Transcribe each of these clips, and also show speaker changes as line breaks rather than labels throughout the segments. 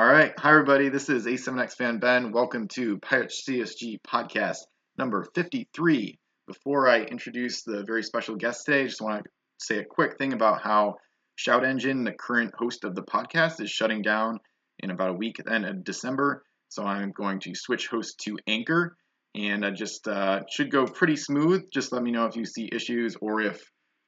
All right. Hi, everybody. This is A7X fan Ben. Welcome to Pirate CSG podcast number 53. Before I introduce the very special guest today, I just want to say a quick thing about how Shout Engine, the current host of the podcast, is shutting down in about a week at the end of December. So I'm going to switch host to Anchor, and I just uh, should go pretty smooth. Just let me know if you see issues or if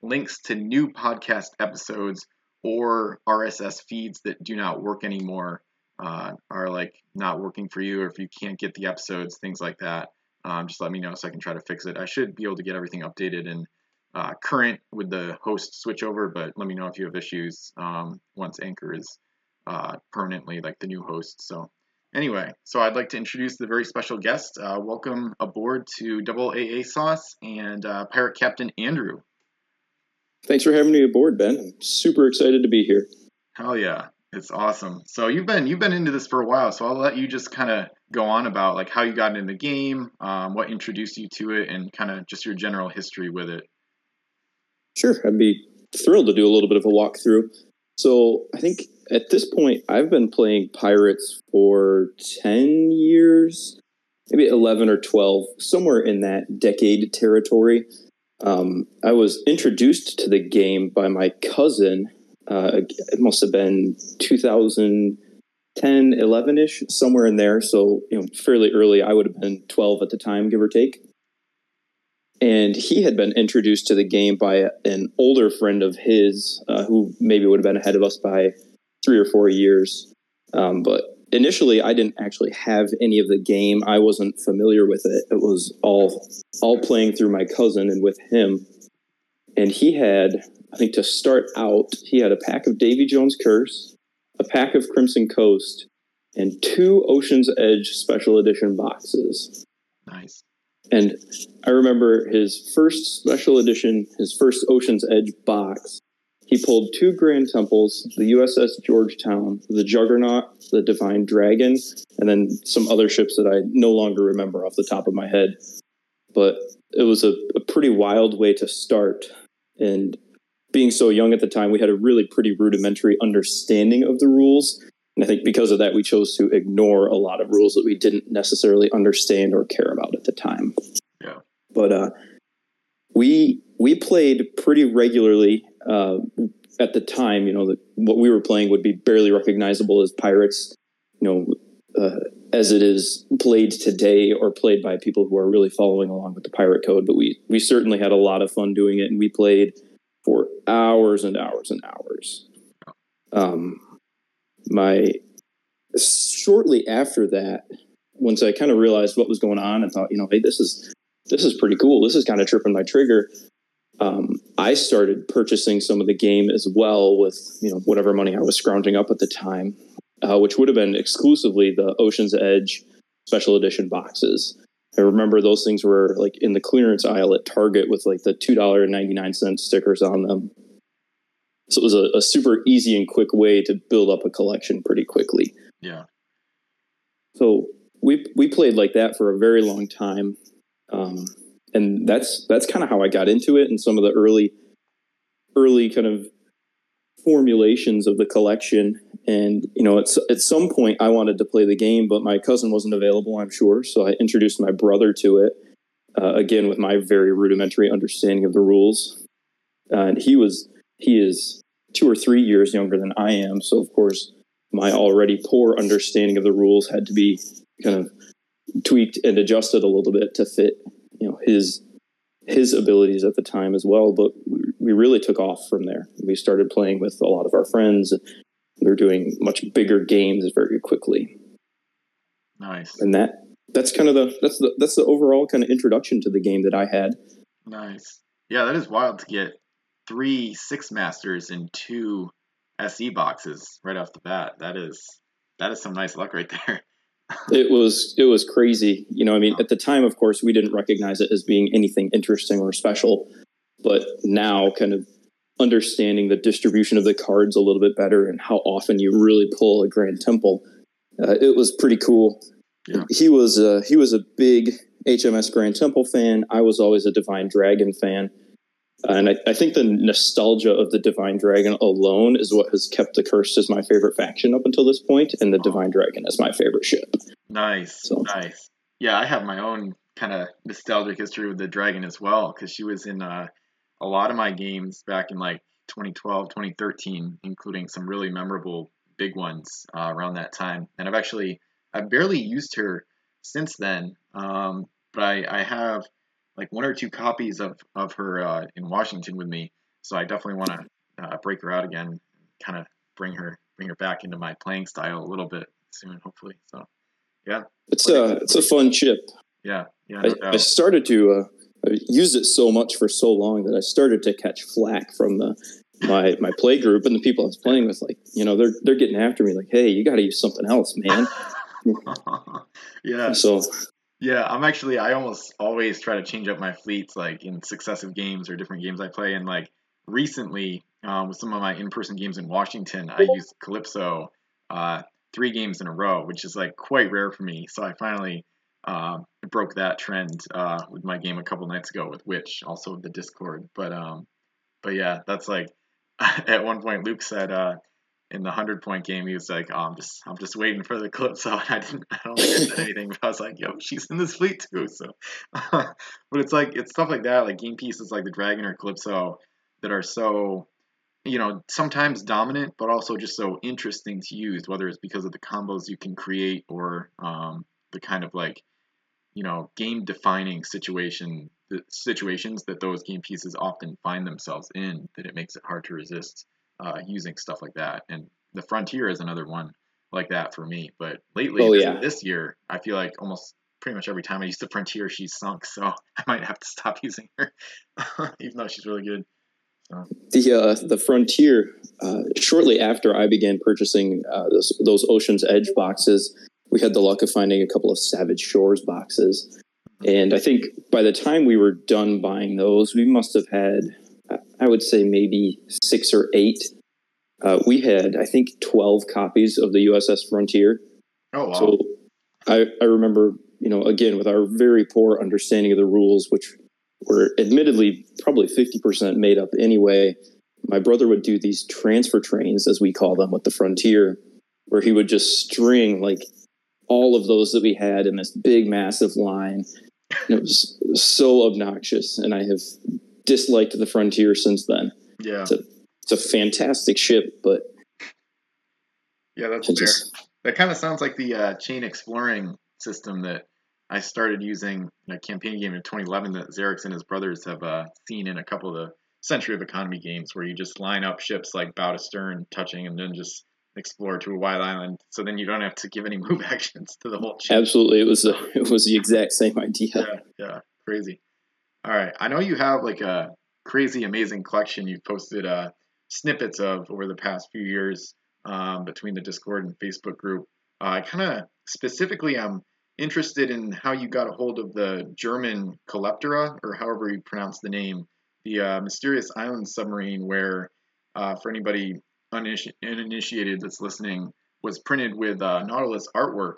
links to new podcast episodes or RSS feeds that do not work anymore uh, are like not working for you, or if you can't get the episodes, things like that. Um, just let me know so I can try to fix it. I should be able to get everything updated and uh, current with the host switchover, but let me know if you have issues um, once Anchor is uh, permanently like the new host. So anyway, so I'd like to introduce the very special guest. Uh, welcome aboard to Double AA Sauce and uh, Pirate Captain Andrew.
Thanks for having me aboard, Ben. I'm super excited to be here.
Hell yeah, it's awesome. So you've been you've been into this for a while, so I'll let you just kind of go on about like how you got into the game, um, what introduced you to it, and kind of just your general history with it.
Sure, I'd be thrilled to do a little bit of a walkthrough. So I think at this point I've been playing Pirates for ten years, maybe eleven or twelve, somewhere in that decade territory. Um, I was introduced to the game by my cousin. Uh, it must have been 2010, 11 ish, somewhere in there. So, you know, fairly early. I would have been 12 at the time, give or take. And he had been introduced to the game by an older friend of his uh, who maybe would have been ahead of us by three or four years. Um, but initially I didn't actually have any of the game. I wasn't familiar with it. It was all all playing through my cousin and with him. And he had, I think to start out, he had a pack of Davy Jones Curse, a pack of Crimson Coast, and two Ocean's Edge special edition boxes.
Nice.
And I remember his first special edition, his first Ocean's Edge box he pulled two Grand Temples, the USS Georgetown, the Juggernaut, the Divine Dragon, and then some other ships that I no longer remember off the top of my head. But it was a, a pretty wild way to start. And being so young at the time, we had a really pretty rudimentary understanding of the rules. And I think because of that, we chose to ignore a lot of rules that we didn't necessarily understand or care about at the time.
Yeah.
But uh, we we played pretty regularly uh, at the time. You know, the, what we were playing would be barely recognizable as pirates. You know, uh, as it is played today or played by people who are really following along with the pirate code. But we we certainly had a lot of fun doing it, and we played for hours and hours and hours. Um, my shortly after that, once I kind of realized what was going on and thought, you know, hey, this is this is pretty cool. This is kind of tripping my trigger. Um, I started purchasing some of the game as well with you know whatever money I was scrounging up at the time, uh, which would have been exclusively the Ocean's Edge special edition boxes. I remember those things were like in the clearance aisle at Target with like the two dollar and ninety nine cent stickers on them. So it was a, a super easy and quick way to build up a collection pretty quickly.
Yeah.
So we we played like that for a very long time. Um, and that's that's kind of how I got into it and some of the early early kind of formulations of the collection and you know it's at some point I wanted to play the game but my cousin wasn't available I'm sure so I introduced my brother to it uh, again with my very rudimentary understanding of the rules uh, and he was he is two or three years younger than I am so of course my already poor understanding of the rules had to be kind of tweaked and adjusted a little bit to fit you know his his abilities at the time as well. But we, really took off from there. We started playing with a lot of our friends. Were doing much bigger games very quickly.
Nice.
And that that's kind of the that's the that's the overall kind of introduction to the game that I had.
Nice. Yeah, that is wild to get three six masters and two SE boxes right off the bat. That is that is some nice luck right there
it was it was crazy. You know, I mean, at the time, of course, we didn't recognize it as being anything interesting or special, but now, kind of understanding the distribution of the cards a little bit better and how often you really pull a Grand Temple, uh, it was pretty cool. Yeah. He was a, he was a big HMS Grand Temple fan. I was always a Divine Dragon fan, and I, I, think the nostalgia of the Divine Dragon alone is what has kept the Cursed as my favorite faction up until this point, and the oh. Divine Dragon as my favorite ship.
Nice, so. nice. Yeah, I have my own kind of nostalgic history with the Dragon as well, because she was in uh, a lot of my games back in like 2012, 2013, including some really memorable big ones uh, around that time. And I've actually I've barely used her since then, um, but I, I have like one or two copies of of her uh, in Washington with me. So I definitely want to uh, break her out again, kind of bring her bring her back into my playing style a little bit soon, hopefully. So yeah,
it's a it's a fun chip.
Yeah, yeah. No
I, I, started to uh, I used it so much for so long that I started to catch flack from the my my play group and the people I was playing with. Like, you know, they're they're getting after me. Like, hey, you got to use something else, man.
yeah.
So
yeah, I'm actually I almost always try to change up my fleets like in successive games or different games I play. And like recently, um, with some of my in-person games in Washington, I used Calypso uh, three games in a row, which is like quite rare for me. So I finally uh, broke that trend uh, with my game a couple nights ago with Witch, also the Discord. But um, but yeah, that's like at one point Luke said uh, in the hundred point game, he was like, oh, "I'm just, I'm just waiting for the clip." So I didn't, I don't think I said anything, but I was like, "Yo, she's in this fleet too." So, but it's like it's stuff like that, like game pieces like the Dragon or Calypso, that are so, you know, sometimes dominant, but also just so interesting to use. Whether it's because of the combos you can create or um, the kind of like, you know, game defining situation the situations that those game pieces often find themselves in, that it makes it hard to resist uh, using stuff like that. And the Frontier is another one like that for me. But lately, oh, yeah. this year, I feel like almost pretty much every time I use the Frontier, she's sunk. So I might have to stop using her, even though she's really good.
So. The uh, the Frontier. Uh, shortly after I began purchasing uh, those, those Ocean's Edge boxes, we had the luck of finding a couple of Savage Shores boxes. And I think by the time we were done buying those, we must have had I would say maybe six or eight. Uh, we had, I think, 12 copies of the USS Frontier.
Oh, wow.
So I, I remember, you know, again, with our very poor understanding of the rules, which were admittedly probably 50% made up anyway, my brother would do these transfer trains, as we call them, with the Frontier, where he would just string like all of those that we had in this big, massive line. And it was so obnoxious. And I have disliked the Frontier since then.
Yeah,
it's a, it's a fantastic ship, but
yeah, that's fair. Just, that kind of sounds like the uh, chain exploring system that I started using in a campaign game in 2011 that Xerix and his brothers have uh, seen in a couple of the Century of Economy games, where you just line up ships like bow to stern, touching, and then just explore to a wild island. So then you don't have to give any move actions to the whole ship.
Absolutely, it was a, it was the exact same idea.
Yeah, yeah, crazy. All right. I know you have like a crazy, amazing collection you've posted uh, snippets of over the past few years um, between the Discord and Facebook group. Uh, I kind of specifically I'm interested in how you got a hold of the German Coleoptera, or however you pronounce the name, the uh, mysterious island submarine, where uh, for anybody uninitiated that's listening, was printed with uh, Nautilus artwork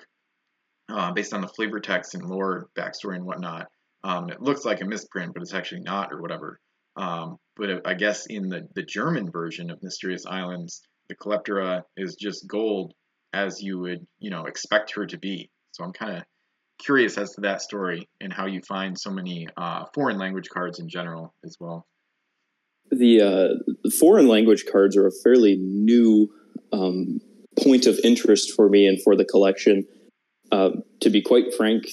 uh, based on the flavor text and lore backstory and whatnot. Um, it looks like a misprint, but it's actually not, or whatever. Um, but I guess in the, the German version of Mysterious Islands, the Coleoptera is just gold as you would, you know, expect her to be. So I'm kind of curious as to that story and how you find so many uh, foreign language cards in general as well.
The, uh, foreign language cards are a fairly new um, point of interest for me and for the collection. Uh, to be quite frank,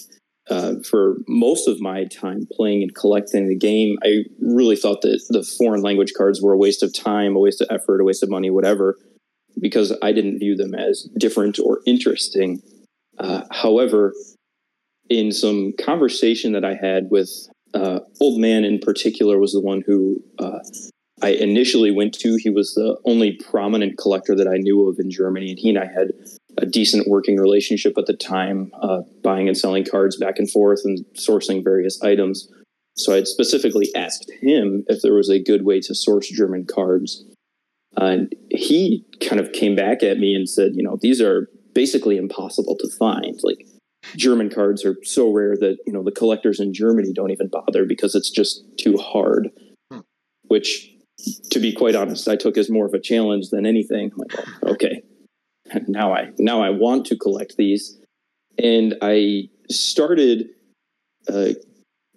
uh, for most of my time playing and collecting the game, I really thought that the foreign language cards were a waste of time, a waste of effort, a waste of money, whatever, because I didn't view them as different or interesting. Uh, however, in some conversation that I had with uh, Old Man in particular, was the one who uh, I initially went to. He was the only prominent collector that I knew of in Germany, and he and I had a decent working relationship at the time, uh, buying and selling cards back and forth and sourcing various items. So I had specifically asked him if there was a good way to source German cards. and he kind of came back at me and said, you know, these are basically impossible to find. Like German cards are so rare that, you know, the collectors in Germany don't even bother because it's just too hard. Hmm. which, to be quite honest, I took as more of a challenge than anything. I'm like, well, okay, now I now I want to collect these, and I started uh,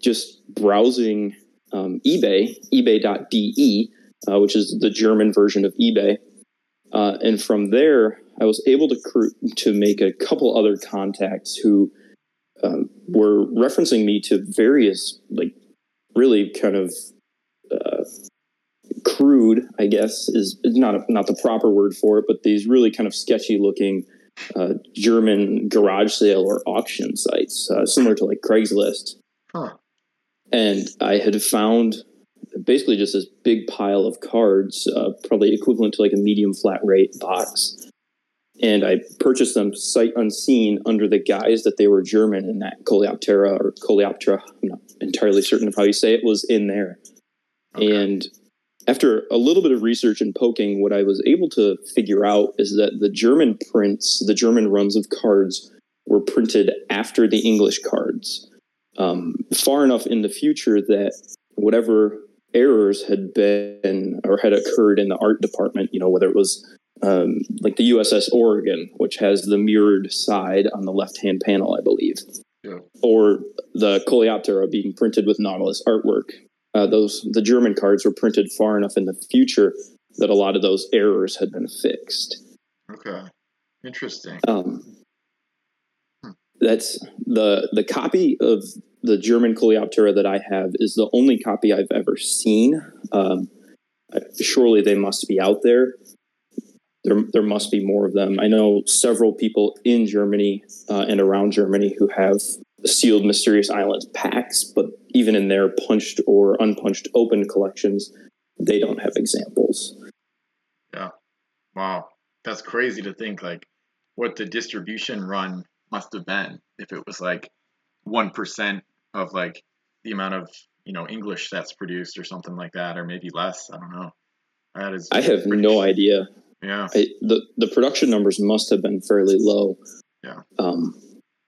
just browsing um, eBay, eBay.de, uh, which is the German version of eBay, uh, and from there I was able to cr- to make a couple other contacts who um, were referencing me to various like really kind of uh, crude, I guess is, is not a, not the proper word for it, but these really kind of sketchy looking uh, German garage sale or auction sites, uh, similar to like Craigslist.
Huh.
And I had found basically just this big pile of cards, uh, probably equivalent to like a medium flat rate box. And I purchased them sight unseen under the guise that they were German and that Coleoptera or Coleoptera, I'm not entirely certain of how you say it, was in there.
Okay.
And after a little bit of research and poking, what I was able to figure out is that the German prints, the German runs of cards, were printed after the English cards, um, far enough in the future that whatever errors had been or had occurred in the art department, you know, whether it was um, like the USS Oregon, which has the mirrored side on the left hand panel, I believe,
Yeah.
or the Coleoptera being printed with Nautilus artwork. Uh, those the German cards were printed far enough in the future that a lot of those errors had been fixed.
Okay. Interesting.
Um,
Hmm.
that's the the copy of the German Coleoptera that I have is the only copy I've ever seen. Um, surely they must be out there. There, there must be more of them. I know several people in Germany uh, and around Germany who have sealed Mysterious Islands packs, but even in their punched or unpunched open collections, they don't have examples. Yeah.
Wow. That's crazy to think like what the distribution run must have been if it was like 1% of like the amount of, you know, English that's produced or something like that, or maybe less. I don't know. That is,
I have no idea.
Yeah.
I, the the production numbers must have been fairly low.
Yeah.
Um,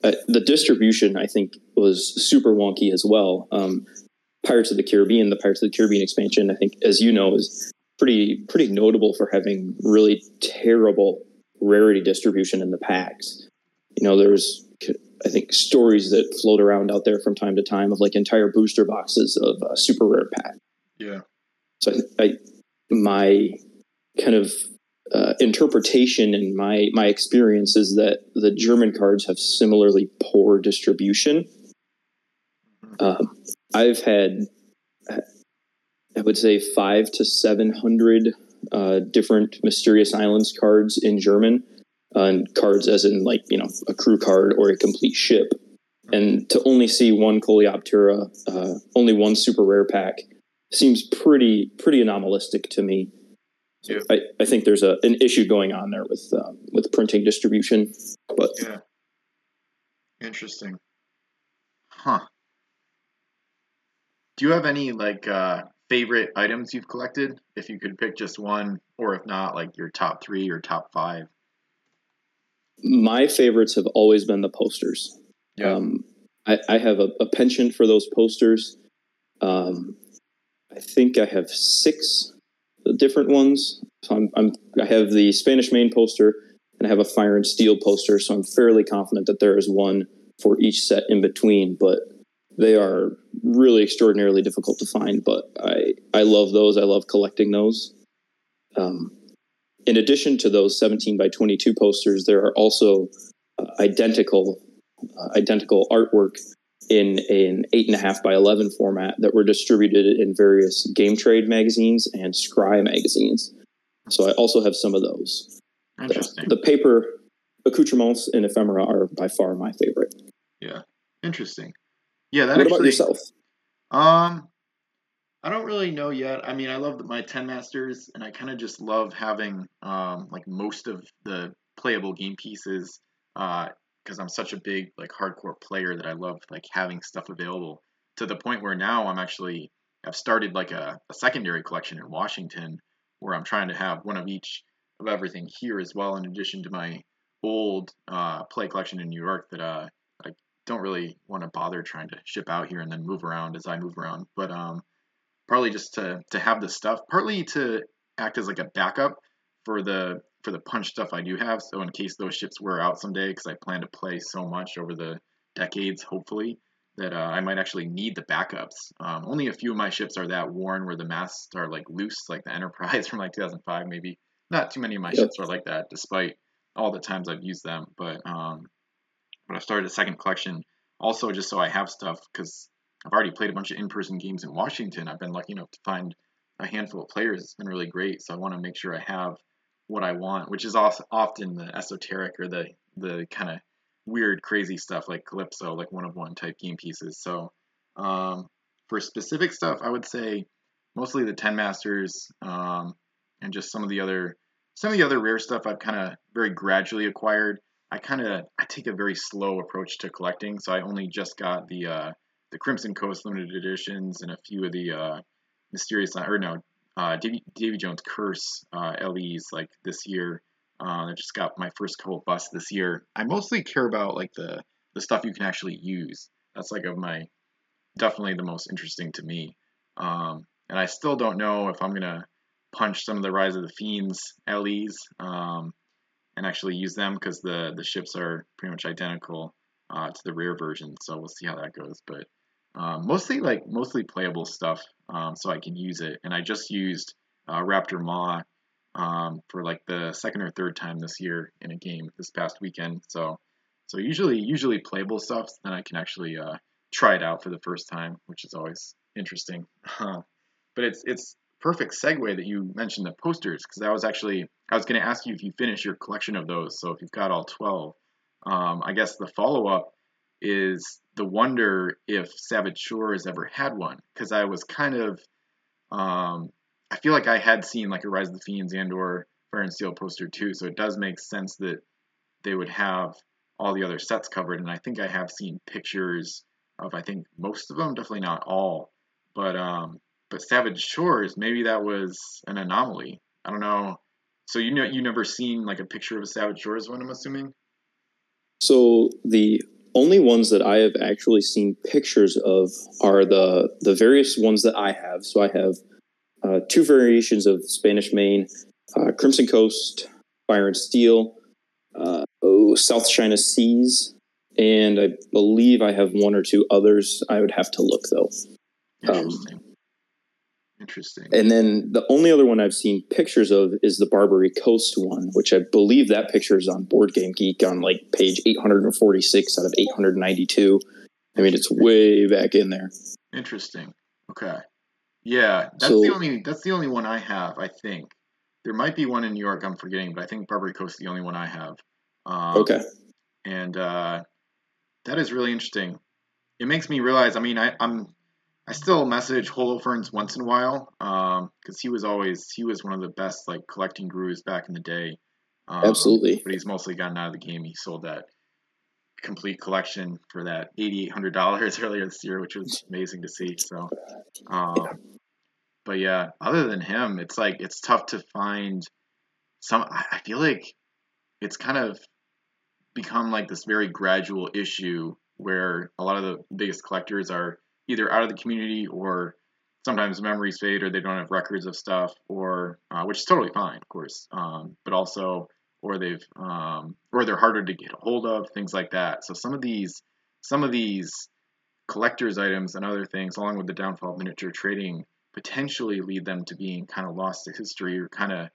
the distribution, I think, was super wonky as well. Um, Pirates of the Caribbean, the Pirates of the Caribbean expansion, I think, as you know, is pretty pretty notable for having really terrible rarity distribution in the packs. You know, there's I think stories that float around out there from time to time of like entire booster boxes of uh, super rare pack.
Yeah.
So I, I my kind of uh, interpretation and my my experience is that the German cards have similarly poor distribution. Um, I've had, I would say, five to seven hundred uh, different Mysterious Islands cards in German, uh, and cards as in like you know a crew card or a complete ship, and to only see one Coleoptera, uh, only one super rare pack, seems pretty pretty anomalistic to me.
Yeah.
I, I think there's a an issue going on there with uh, with printing distribution, but
Yeah. Interesting. Huh. Do you have any like uh favorite items you've collected? If you could pick just one, or if not, like your top three or top five.
my favorites have always been the posters.
Yeah.
Um, I, I have a, a penchant for those posters. Um, I think I have six different ones. So I'm, I'm I have the Spanish main poster and I have a Fire and Steel poster. So I'm fairly confident that there is one for each set in between. But they are really extraordinarily difficult to find. But I I love those. I love collecting those. Um, in addition to those 17 by 22 posters, there are also uh, identical uh, identical artwork in an eight and a half by 11 format that were distributed in various game trade magazines and Scrye magazines. So I also have some of those.
Interesting.
The paper accoutrements and ephemera are by far my favorite.
Yeah interesting. Yeah, that
what
actually.
about yourself?
Um, I don't really know yet. I mean, I love my Ten Masters, and I kind of just love having um like most of the playable game pieces. Uh, because I'm such a big like hardcore player that I love like having stuff available to the point where now I'm actually I've started like a, a secondary collection in Washington where I'm trying to have one of each of everything here as well, in addition to my old uh, play collection in New York that uh, I don't really want to bother trying to ship out here and then move around as I move around. But um, partly just to to have the stuff, partly to act as like a backup for the for the punch stuff I do have. So in case those ships wear out someday, because I plan to play so much over the decades, hopefully, that uh, I might actually need the backups. Um, only a few of my ships are that worn where the masts are like loose, like the Enterprise from like 2005, maybe. Not too many of my yep. ships are like that, despite all the times I've used them. But um, but I started a second collection also just so I have stuff because I've already played a bunch of in-person games in Washington. I've been lucky enough to find a handful of players. It's been really great. So I want to make sure I have what I want, which is often the esoteric or the the kind of weird, crazy stuff like Calypso, like one of one type game pieces. So um, for specific stuff, I would say mostly the Ten Masters um, and just some of the other some of the other rare stuff I've kind of very gradually acquired. I kind of I take a very slow approach to collecting, so I only just got the uh, the Crimson Coast limited editions and a few of the uh, mysterious or no uh, Davy, Jones Curse uh, LEs like this year. Uh, I just got my first couple busts this year. I mostly care about like the the stuff you can actually use. That's like of my definitely the most interesting to me. Um, and I still don't know if I'm gonna punch some of the Rise of the Fiends LEs. Um, and actually use them because the the ships are pretty much identical uh, to the rear version. So we'll see how that goes. But um, mostly like mostly playable stuff, um, so I can use it. And I just used uh, Raptor Maw um, for like the second or third time this year in a game this past weekend. So so usually usually playable stuff, then I can actually uh, try it out for the first time, which is always interesting. but it's it's perfect segue that you mentioned the posters because I was actually I was going to ask you if you finish your collection of those. So if you've got all twelve, um, I guess the follow up is the wonder if Savage Shores ever had one because I was kind of um, I feel like I had seen like a Rise of the Fiends and or Fire and Steel poster too, so it does make sense that they would have all the other sets covered, and I think I have seen pictures of I think most of them, definitely not all, but um, but Savage Shores, maybe that was an anomaly. I don't know. So you know you never seen like a picture of a Savage Shores one, I'm assuming?
So the only ones that I have actually seen pictures of are the the various ones that I have. So I have uh, two variations of Spanish Main, uh, Crimson Coast, Fire and Steel, uh, oh, South China Seas, and I believe I have one or two others. I would have to look though.
Um, Interesting.
And then the only other one I've seen pictures of is the Barbary Coast one, which I believe that picture is on Board Game Geek on like page 846 out of 892. I mean, it's way back in there.
Interesting. Okay. Yeah, that's so, the only that's the only one I have. I think there might be one in New York. I'm forgetting, but I think Barbary Coast is the only one I have.
Um, okay.
And uh, that is really interesting. It makes me realize. I mean, I, I'm I still message Holofernes once in a while because um, he was always he was one of the best like collecting gurus back in the day.
Um, Absolutely,
but he's mostly gotten out of the game. He sold that complete collection for that eighty eight hundred dollars earlier this year, which was amazing to see. So, um, but yeah, other than him, it's like it's tough to find some. I feel like it's kind of become like this very gradual issue where a lot of the biggest collectors are either out of the community or sometimes memories fade or they don't have records of stuff or uh, which is totally fine of course um, but also or they've um, or they're harder to get a hold of things like that. So some of these some of these collectors items and other things along with the downfall of miniature trading potentially lead them to being kind of lost to history or kind of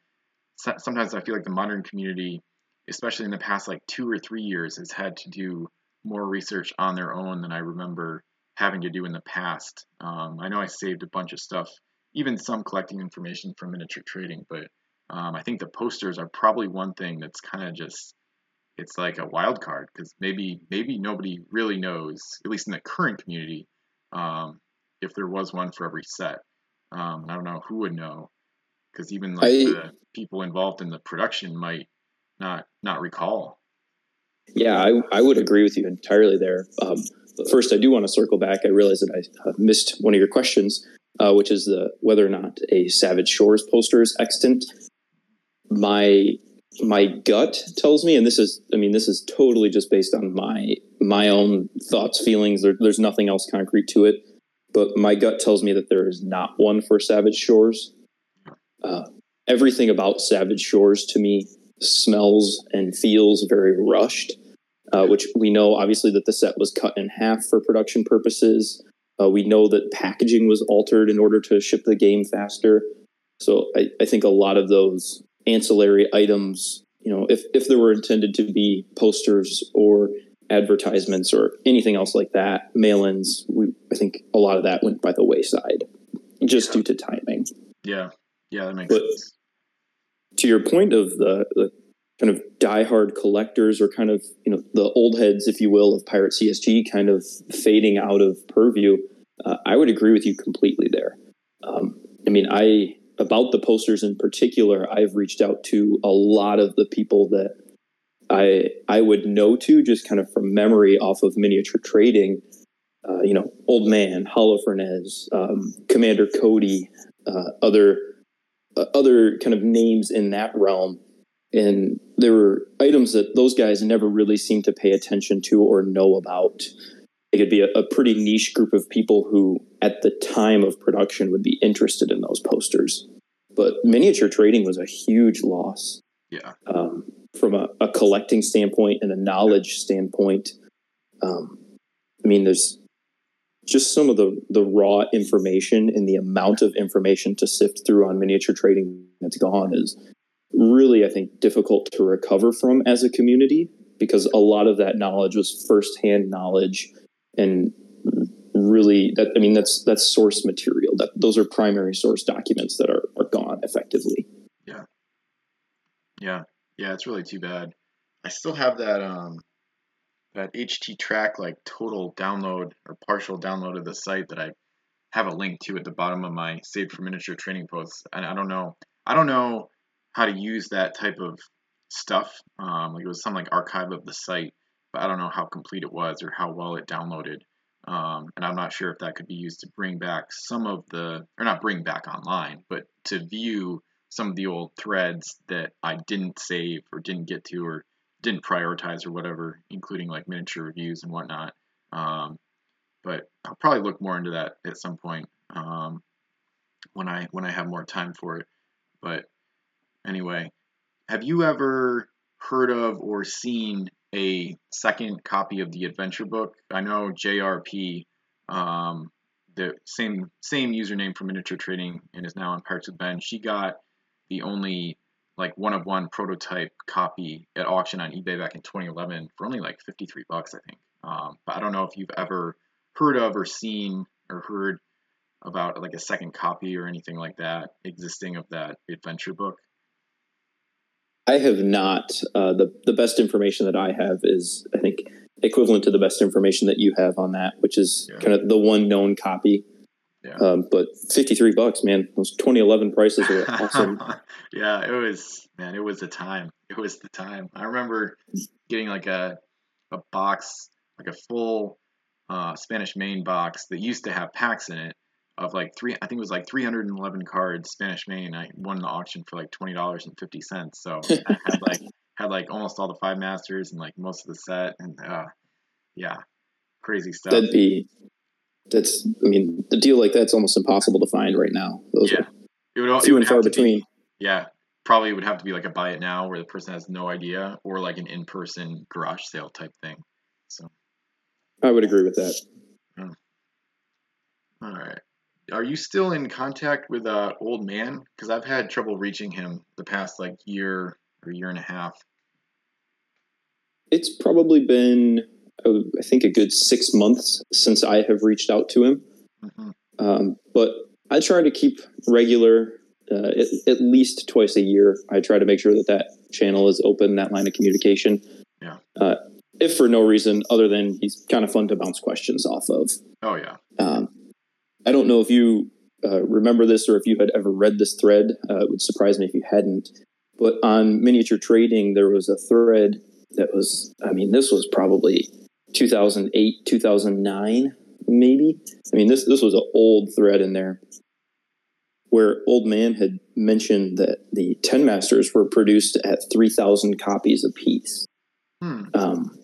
sometimes i feel like the modern community especially in the past like two or three years has had to do more research on their own than i remember having to do in the past. Um, I know I saved a bunch of stuff, even some collecting information from miniature trading, but um, I think the posters are probably one thing that's kind of just it's like a wild card because maybe maybe nobody really knows, at least in the current community, um, if there was one for every set. Um, I don't know who would know because even like I, the people involved in the production might not not recall.
Yeah, I, I would agree with you entirely there. Um, first, I do want to circle back. I realize that I uh, missed one of your questions, uh, which is the whether or not a Savage Shores poster is extant. My my gut tells me, and this is, I mean, this is totally just based on my my own thoughts, feelings. There, there's nothing else concrete to it. but my gut tells me that there is not one for Savage Shores. Uh, everything about Savage Shores to me smells and feels very rushed, uh, which we know obviously that the set was cut in half for production purposes. Uh, we know that packaging was altered in order to ship the game faster. So I, I think a lot of those ancillary items, you know, if, if there were intended to be posters or advertisements or anything else like that, mail-ins, we, I think a lot of that went by the wayside just
Yeah.
due to timing.
Yeah, yeah, that makes
But-
sense.
To your point of the, the kind of diehard collectors or kind of, you know, the old heads, if you will, of Pirate CSG kind of fading out of purview, uh, I would agree with you completely there. Um, I mean, I, about the posters in particular, I've reached out to a lot of the people that I I would know to just kind of from memory off of miniature trading. Uh, you know, Old Man, Holofernes, um, Commander Cody, uh, other uh, other kind of names in that realm, and there were items that those guys never really seemed to pay attention to or know about. It could be a, a pretty niche group of people who, at the time of production, would be interested in those posters. But miniature trading was a huge loss
Yeah,
um, from a, a collecting standpoint and a knowledge standpoint. Um, I mean, there's just some of the the raw information and the amount of information to sift through on miniature trading that's gone is really, I think, difficult to recover from as a community because a lot of that knowledge was firsthand knowledge and really that I mean that's that's source material that those are primary source documents that are, are gone effectively.
yeah, yeah. Yeah, it's really too bad. I still have that um that HTTrack like total download or partial download of the site that I have a link to at the bottom of my saved for miniature trading posts. And I don't know, I don't know how to use that type of stuff. Um, like it was some like archive of the site, but I don't know how complete it was or how well it downloaded. Um, and I'm not sure if that could be used to bring back some of the, or not bring back online, but to view some of the old threads that I didn't save or didn't get to or didn't prioritize or whatever, including like miniature reviews and whatnot. Um, but I'll probably look more into that at some point um, when I when I have more time for it. But anyway, have you ever heard of or seen a second copy of the adventure book? I know JRP, um, the same same username for miniature trading and is now on Pirates with Ben. She got the only like one of one prototype copy at auction on eBay back in 2011 for only like 53 bucks, I think. Um, but I don't know if you've ever heard of or seen or heard about like a second copy or anything like that existing of that adventure book.
I have not. Uh, the the best information that I have is, I think, equivalent to the best information that you have on that, which is
Yeah.
kind of the one known copy.
Yeah.
Um, but fifty three bucks, man. Those twenty eleven prices are awesome.
yeah, it was man, it was the time. It was the time. I remember getting like a a box, like a full uh, Spanish main box that used to have packs in it of like three. I think it was like 311 cards Spanish main. I won the auction for like twenty dollars and fifty cents. So I had like had like almost all the five masters and like most of the set and uh, yeah, crazy stuff.
That'd be. That's. I mean, the deal like that's almost impossible to find right now. Those
Yeah. it would, it
few
would
and far
have to
between.
Be, yeah, probably would have to be like a buy it now where the person has no idea, or like an in person garage sale type thing. So,
I would agree with that.
all right. Are you still in contact with uh, old man? Because I've had trouble reaching him the past like year or year and a half.
It's probably been, uh, I think, a good six months since I have reached out to him.
hmm
Um, but I try to keep regular, uh, at, at least twice a year. I try to make sure that that channel is open, that line of communication.
Yeah.
Uh, if for no reason other than he's kind of fun to bounce questions off of.
Oh yeah.
Um, I don't know if you uh, remember this or if you had ever read this thread. Uh, it would surprise me if you hadn't. But on miniature trading, there was a thread that was, I mean, this was probably 2008, 2009, maybe. I mean, this, this was an old thread in there where Old Man had mentioned that the 10 Masters were produced at 3,000 copies apiece.
Hmm.
Um,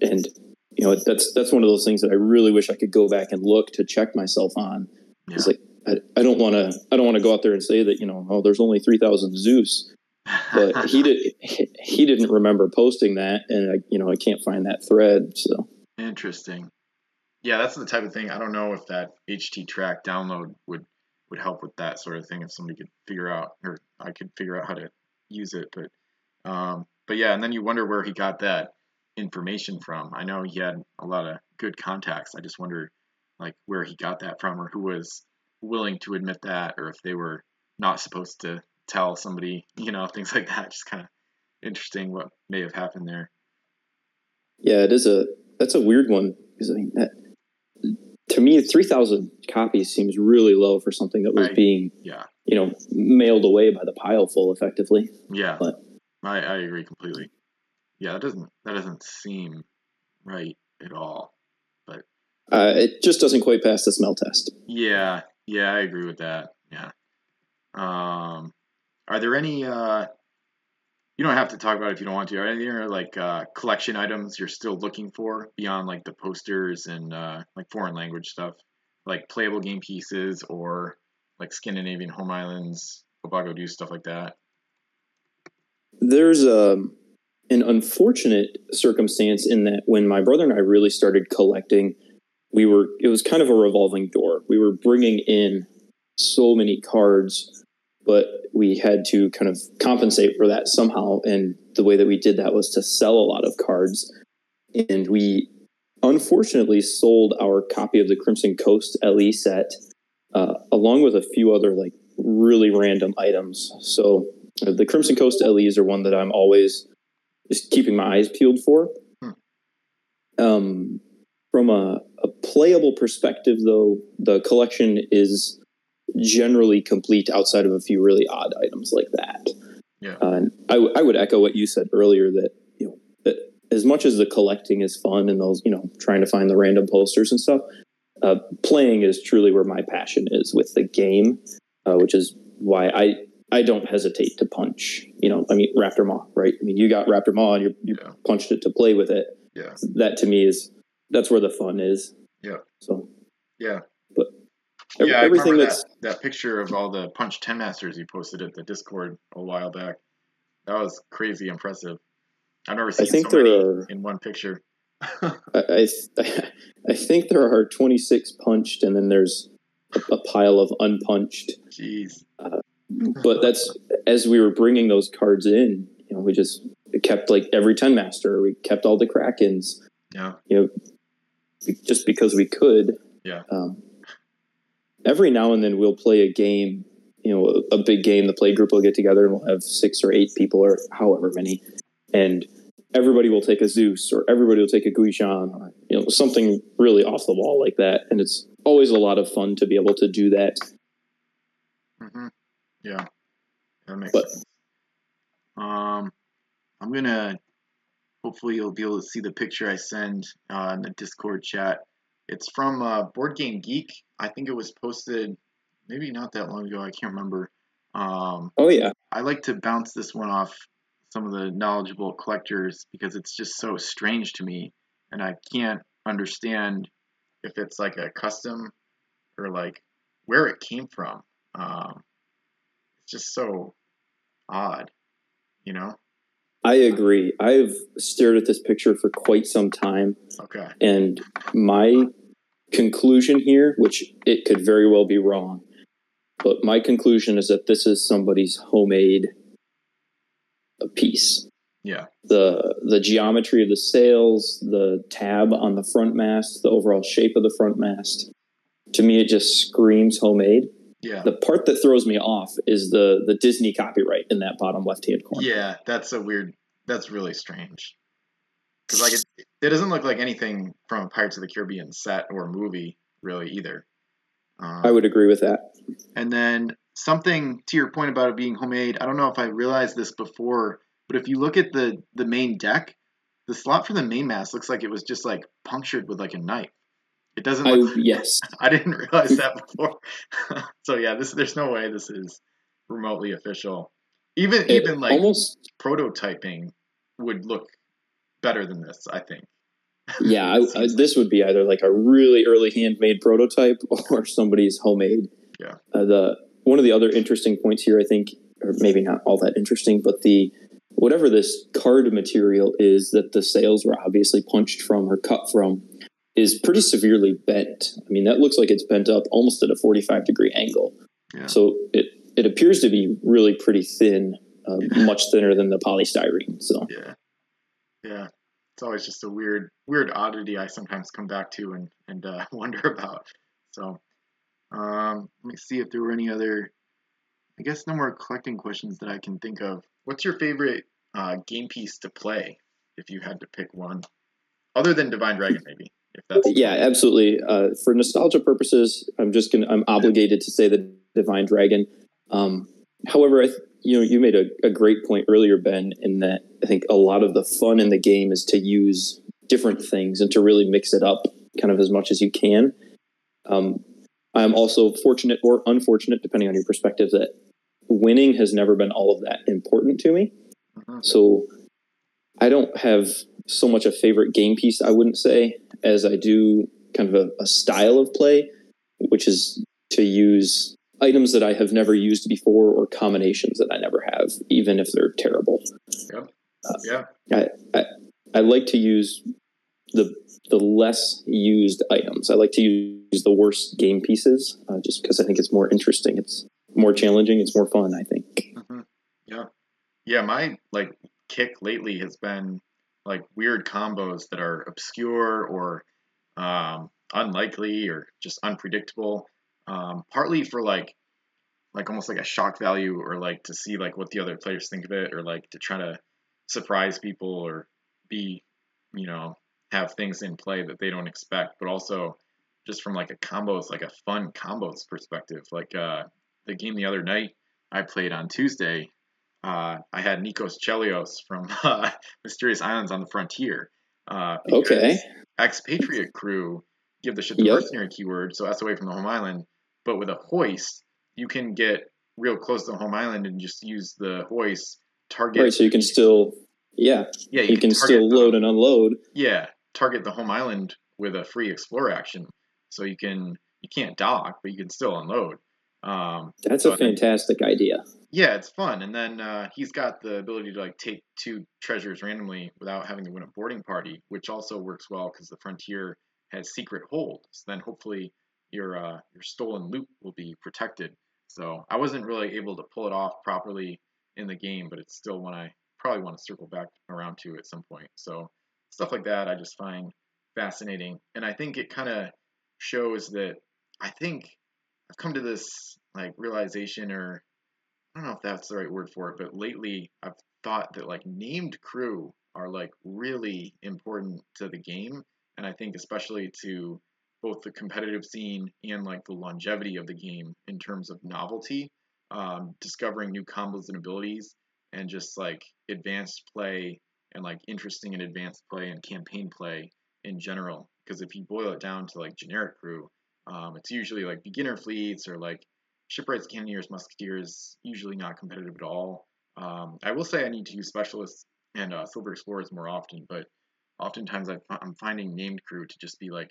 and you know, that's that's one of those things that I really wish I could go back and look to check myself on.
Yeah.
It's like I, I don't want to I don't want to go out there and say that you know oh there's only three thousand Zeus, but he did he didn't remember posting that, and I you know I can't find that thread. So
Interesting. Yeah, that's the type of thing. I don't know if that HTTrack download would would help with that sort of thing. If somebody could figure out, or I could figure out how to use it. But um, but yeah, and then you wonder where he got that information from. I know he had a lot of good contacts. I just wonder like where he got that from, or who was willing to admit that, or if they were not supposed to tell somebody, you know, things like that. Just kind of interesting what may have happened there.
yeah, it is a that's a weird one because I mean that to me three thousand copies seems really low for something that was
Right.
being
Yeah.
you know mailed away by the pile full effectively.
Yeah,
But-
I, I agree completely. Yeah, that doesn't that doesn't seem right at all.
Uh, it just doesn't quite pass the smell test.
Yeah, yeah, I agree with that. Yeah. Um, are there any? Uh, you don't have to talk about it if you don't want to. Are there like uh, collection items you're still looking for beyond like the posters and uh, like foreign language stuff, like playable game pieces or like Scandinavian home islands, Obago Deuce stuff like that?
There's um, an unfortunate circumstance in that when my brother and I really started collecting, we were it was kind of a revolving door. We were bringing in so many cards, but we had to kind of compensate for that somehow. And the way that we did that was to sell a lot of cards, and we unfortunately sold our copy of the Crimson Coast LE set, uh, along with a few other like really random items. So uh, the Crimson Coast LEs are one that I'm always just keeping my eyes peeled for.
Hmm.
Um, from a, a playable perspective, though, the collection is generally complete outside of a few really odd items like that.
Yeah.
Uh, and I, w- I would echo what you said earlier that you know that as much as the collecting is fun and those you know trying to find the random posters and stuff, uh, playing is truly where my passion is with the game, uh, which is why I I don't hesitate to punch. You know, I mean Raptor Maw, right? I mean you got Raptor Maw and you you
Yeah.
punched it to play with it.
Yeah.
That to me is that's where the fun is.
Yeah.
So
Yeah.
But
yeah, I
everything that's
that, that picture of all the Punch 10 Masters you posted at the Discord a while back. That was crazy impressive. I've never seen
think
so many
there are-
in one picture.
I, I, I think there are 26 punched and then there's a, a pile of unpunched.
Jeez.
But that's as we were bringing those cards in, you know, we just kept like every 10 master, we kept all the Krakens,
Yeah.
you know, just because we could.
Yeah.
Um, every now and then we'll play a game, you know, a, a big game. The play group will get together and we'll have six or eight people or however many, and everybody will take a Zeus or everybody will take a Guishan or you know something really off the wall like that. And it's always a lot of fun to be able to do that.
Yeah. That makes
But-
sense. Um, I'm gonna. Hopefully, you'll be able to see the picture I send uh, in the Discord chat. It's from uh, Board Game Geek. I think it was posted maybe not that long ago. I can't remember. Um,
Oh yeah,
I like to bounce this one off some of the knowledgeable collectors because it's just so strange to me, and I can't understand if it's like a custom or like where it came from. Um, just so odd, you know?
I agree. I've stared at this picture for quite some time.
Okay.
And my conclusion here, which it could very well be wrong, but my conclusion is that this is somebody's homemade piece.
Yeah.
The the geometry of the sails, the tab on the front mast, the overall shape of the front mast. To me, it just screams homemade.
Yeah.
The part that throws me off is the the Disney copyright in that bottom left hand corner.
Yeah, that's a weird. That's really strange. Because like it, it doesn't look like anything from Pirates of the Caribbean set or movie, really either. Um,
I would agree with that.
And then something to your point about it being homemade. I don't know if I realized this before, but if you look at the the main deck, the slot for the main mast looks like it was just like punctured with like a knife. It doesn't.
I yes.
I didn't realize that before. so yeah, this there's no way this is remotely official. Even
It
even like
almost
prototyping would look better than this. I think.
yeah, I, I, this would be either like a really early handmade prototype or somebody's homemade.
Yeah.
Uh, the one of the other interesting points here, I think, or maybe not all that interesting, but the whatever this card material is that the sails were obviously punched from or cut from is pretty severely bent. I mean, that looks like it's bent up almost at a 45 degree angle.
Yeah.
So it, it appears to be really pretty thin, uh, much thinner than the polystyrene. So
yeah, yeah, it's always just a weird, weird oddity I sometimes come back to and and uh, wonder about. So, um, let me see if there were any other. I guess no more collecting questions that I can think of. What's your favorite uh, game piece to play if you had to pick one, other than Divine Dragon, maybe?
Yeah, absolutely. Uh, for nostalgia purposes, I'm just gonna I'm obligated to say the Divine Dragon. Um, however, I th- you know you made a, a great point earlier, Ben, in that I think a lot of the fun in the game is to use different things and to really mix it up kind of as much as you can. Um, I'm also fortunate or unfortunate, depending on your perspective, that winning has never been all of that important to me.
Mhm.
So I don't have so much a favorite game piece, I wouldn't say, as I do kind of a, a style of play, which is to use items that I have never used before or combinations that I never have, even if they're terrible.
yeah,
I, I, I like to use the the less used items. I like to use the worst game pieces, uh, just because I think it's more interesting. It's more challenging. It's more fun. I think.
Mhm. yeah, yeah. My like kick lately has been like weird combos that are obscure or um, unlikely or just unpredictable. Um, partly for like like almost like a shock value or like to see like what the other players think of it or like to try to surprise people or be you know have things in play that they don't expect but also just from like a combos like a fun combos perspective like uh the game the other night i played on tuesday uh i had nikos chelios from uh, mysterious islands on the frontier uh
Okay.
expatriate crew give the ship the
Yep.
mercenary keyword so that's away from the home island but with a hoist you can get real close to the home island and just use the hoist target
Right. So you can still, yeah,
yeah
you, can,
target
still
the-
load and unload.
yeah target the home island with a free explore action so you can you can't dock but you can still unload um
That's
so
a fantastic idea.
Yeah it's fun and then uh, he's got the ability to like take two treasures randomly without having to win a boarding party which also works well because the frontier has secret holds then hopefully your uh, your stolen loot will be protected. So i wasn't really able to pull it off properly in the game but it's still one i probably want to circle back around to at some point. So stuff like that i just find fascinating and i think it kind of shows that i think i've come to this like realization or I don't know if that's the right word for it, but lately I've thought that like named crew are like really important to the game, and I think especially to both the competitive scene and like the longevity of the game in terms of novelty, um, discovering new combos and abilities, and just like advanced play and like interesting and advanced play and campaign play in general. Because if you boil it down to like generic crew, um, it's usually like beginner fleets or like shipwrights, cannoneers, musketeers, usually not competitive at all. Um, I will say I need to use specialists and uh, silver explorers more often, but oftentimes I, I'm finding named crew to just be like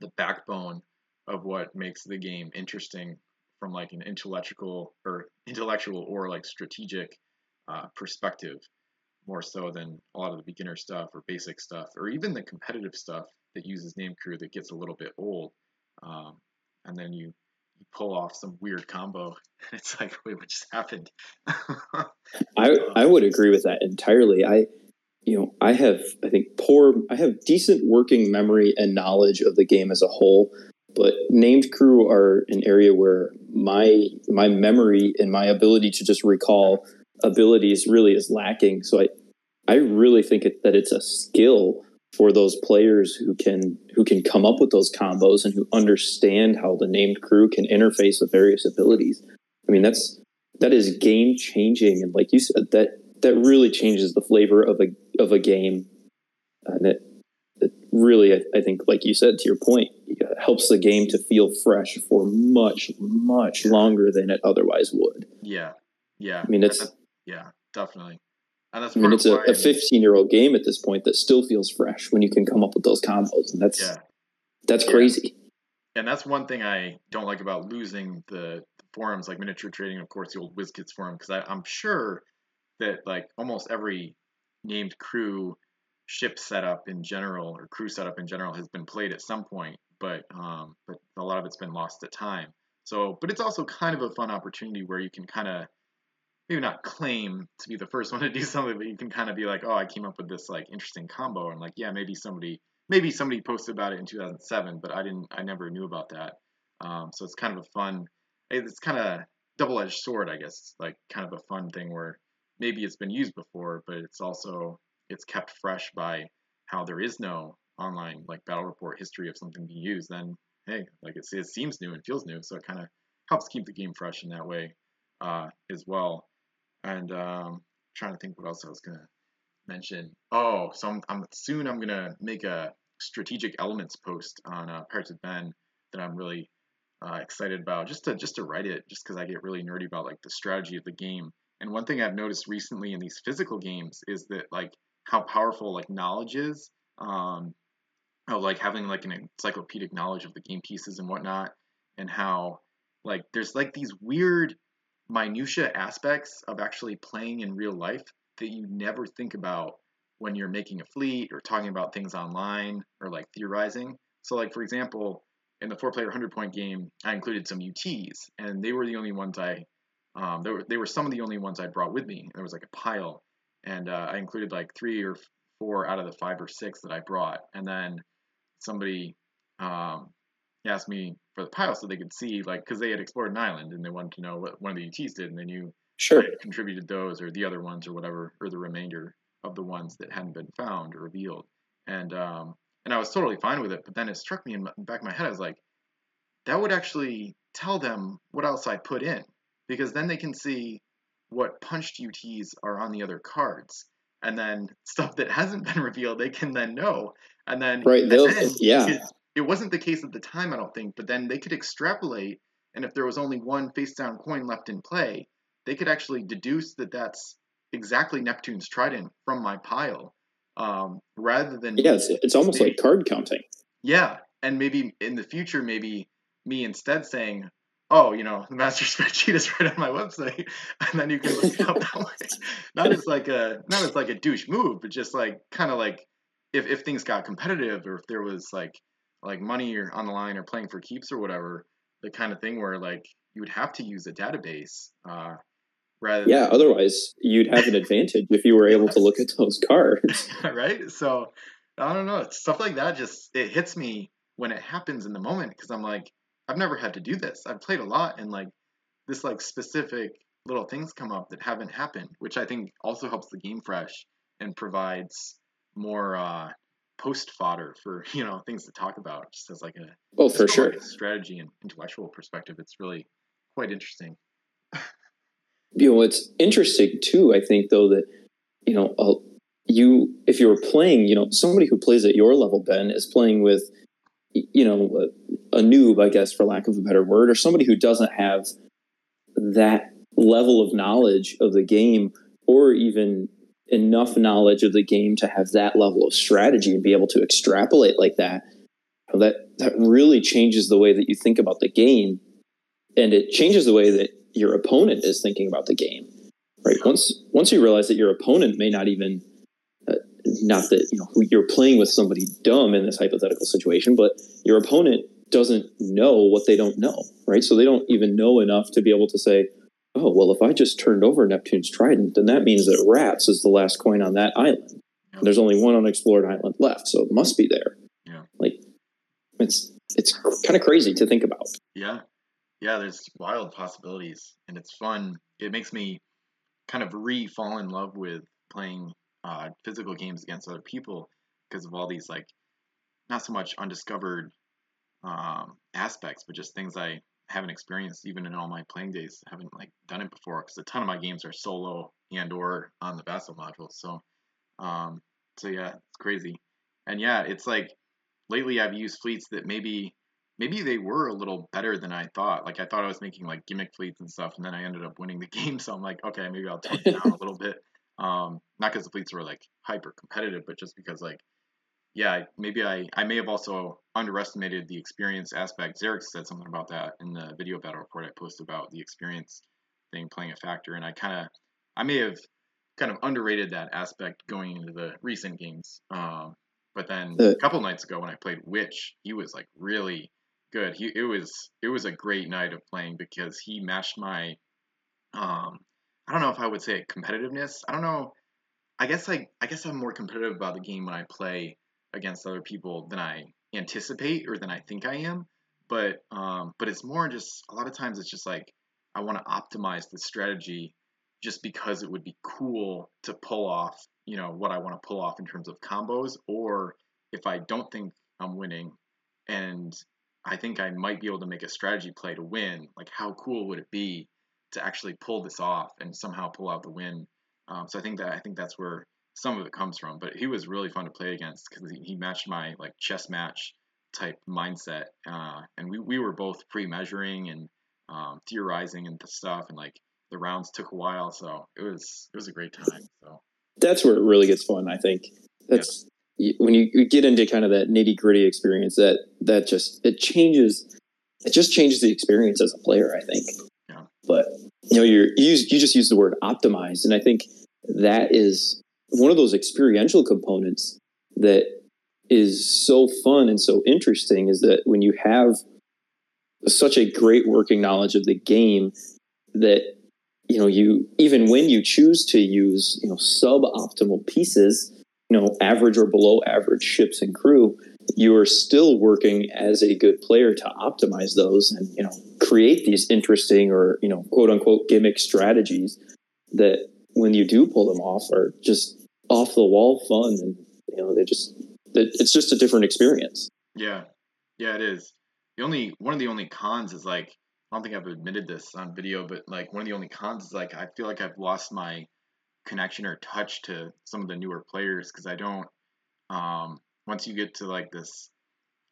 the backbone of what makes the game interesting from like an intellectual or intellectual or like strategic uh, perspective, more so than a lot of the beginner stuff or basic stuff, or even the competitive stuff that uses name crew that gets a little bit old. Um, and then you pull off some weird combo. And it's like, wait, what just happened?
I I would um, agree with that entirely. I you know, I have I think poor I have decent working memory and knowledge of the game as a whole, but named crew are an area where my my memory and my ability to just recall abilities really is lacking. So I I really think it, that it's a skill for those players who can who can come up with those combos and who understand how the named crew can interface with various abilities. I mean, that's that is game changing, and like you said, that that really changes the flavor of a of a game, and it, it really, I, I think, like you said, to your point, helps the game to feel fresh for much much longer than it otherwise would.
yeah, yeah.
I mean, it's
yeah, definitely. And that's
I mean, it's a, a
I'm-
15 year old game at this point that still feels fresh when you can come up with those combos, and that's
yeah.
that's
Yeah.
crazy.
and that's one thing I don't like about losing the, the forums like miniature trading, of course, the old WizKids forum, because I'm sure that like almost every named crew ship setup in general or crew setup in general has been played at some point, but um, but a lot of it's been lost to time. So, but it's also kind of a fun opportunity where you can kind of maybe not claim to be the first one to do something, but you can kind of be like, oh, I came up with this like interesting combo, and like, yeah, maybe somebody maybe somebody posted about it in 2007, but I didn't, I never knew about that. Um, so it's kind of a fun, it's kind of double-edged sword, I guess. Like kind of a fun thing where maybe it's been used before, but it's also it's kept fresh by how there is no online like battle report history of something being used. Then hey, like it, it seems new and feels new, so it kind of helps keep the game fresh in that way uh, as well. And um, trying to think what else I was gonna mention. Oh, so I'm, I'm soon I'm gonna make a strategic elements post on uh, Pirates of Ben that I'm really uh, excited about. Just to just to write it, just because I get really nerdy about like the strategy of the game. And one thing I've noticed recently in these physical games is that like how powerful like knowledge is. Um, like having like an encyclopedic knowledge of the game pieces and whatnot, and how like there's like these weird minutia aspects of actually playing in real life that you never think about when you're making a fleet or talking about things online or like theorizing. So like for example, in the four player 100 point game, I included some UTs and they were the only ones I um, they, were, they were some of the only ones I brought with me. There was like a pile and uh, I included like three or four out of the five or six that I brought. And then somebody um, asked me for the pile so they could see like because they had explored an island and they wanted to know what one of the UTs did and they knew
Sure.
Had contributed those or the other ones or whatever or the remainder of the ones that hadn't been found or revealed and um and I was totally fine with it but then it struck me in the back of my head I was like that would actually tell them what else I put in because then they can see what punched UTs are on the other cards and then stuff that hasn't been revealed they can then know and then
Right. They'll,
then
yeah.
It, wasn't the case at the time I don't think but then they could extrapolate and if there was only one face down coin left in play they could actually deduce that that's exactly Neptune's trident from my pile, um, rather than
Yeah. It's, it's almost like card counting.
yeah. And maybe in the future, maybe me instead saying, "Oh, you know, the master spreadsheet is right on my website," and then you can look it up that way. Not as like a not as like a douche move, but just like kind of like if if things got competitive or if there was like like money or on the line or playing for keeps or whatever, the kind of thing where like you would have to use a database. Uh, rather
Yeah.
than,
Otherwise, you'd have an advantage if you were able to look at those cards.
right? So I don't know. Stuff like that just it hits me when it happens in the moment because I'm like, I've never had to do this. I've played a lot and like this like specific little things come up that haven't happened, which I think also helps the game fresh and provides more uh post fodder for, you know, things to talk about just as like a
Oh, for sure.
strategy and intellectual perspective. It's really quite interesting.
you know it's interesting too i think though that you know uh, you if you're playing you know somebody who plays at your level ben is playing with you know a, a noob i guess for lack of a better word or somebody who doesn't have that level of knowledge of the game or even enough knowledge of the game to have that level of strategy and be able to extrapolate like that that that really changes the way that you think about the game. And it changes the way that your opponent is thinking about the game right? Once once you realize that your opponent may not even uh, not that you know you're playing with somebody dumb in this hypothetical situation but your opponent doesn't know what they don't know right? So they don't even know enough to be able to say oh well if i just turned over neptune's trident then that means that rats is the last coin on that island
Yeah.
there's only one unexplored island left so it must be there
Yeah.
like it's it's kind of crazy to think about
Yeah. Yeah, there's wild possibilities and it's fun. It makes me kind of re fall in love with playing uh, physical games against other people because of all these like not so much undiscovered um, aspects, but just things I haven't experienced even in all my playing days. Haven't like done it before because a ton of my games are solo and or on the Vassal module. So, um, so yeah, it's crazy. And yeah, it's like lately I've used fleets that maybe maybe they were a little better than I thought. Like I thought I was making like gimmick fleets and stuff, and then I ended up winning the game. So I'm like, okay, maybe I'll tone it down a little bit. Um, not because the fleets were like hyper competitive, but just because like, yeah, maybe I I may have also underestimated the experience aspect. Zarek said something about that in the video battle report I posted about the experience thing playing a factor, and I kind of I may have kind of underrated that aspect going into the recent games. Um, but then a couple nights ago when I played Witch, he was like really good. He it was it was a great night of playing because he matched my um I don't know if I would say competitiveness. I don't know. I guess like I guess I'm more competitive about the game when I play against other people than I anticipate or than I think I am. But um but it's more just a lot of times it's just like I want to optimize the strategy just because it would be cool to pull off, you know, what I want to pull off in terms of combos, or if I don't think I'm winning and I think I might be able to make a strategy play to win, like how cool would it be to actually pull this off and somehow pull out the win? Um, so I think that I think that's where some of it comes from. But he was really fun to play against because he, he matched my like chess match type mindset, uh, and we, we were both pre-measuring and um, theorizing and stuff, and like the rounds took a while, so it was it was a great time. So
that's where it really gets fun. I think that's yeah. when you, you get into kind of that nitty gritty experience. That that just it changes. It just changes the experience as a player. I think. Yeah. But you know, you're, you use, you just use the word optimized, and I think that is one of those experiential components that is so fun and so interesting. Is that when you have such a great working knowledge of the game that you know, you even when you choose to use, you know, suboptimal pieces, you know, average or below average ships and crew, you are still working as a good player to optimize those and, you know, create these interesting or, you know, quote unquote gimmick strategies that when you do pull them off are just off the wall fun and, you know, they just, it's just a different experience.
Yeah. Yeah, it is. The only, one of the only cons is like, I don't think I've admitted this on video, but like one of the only cons is like I feel like I've lost my connection or touch to some of the newer players because I don't. Um, once you get to like this,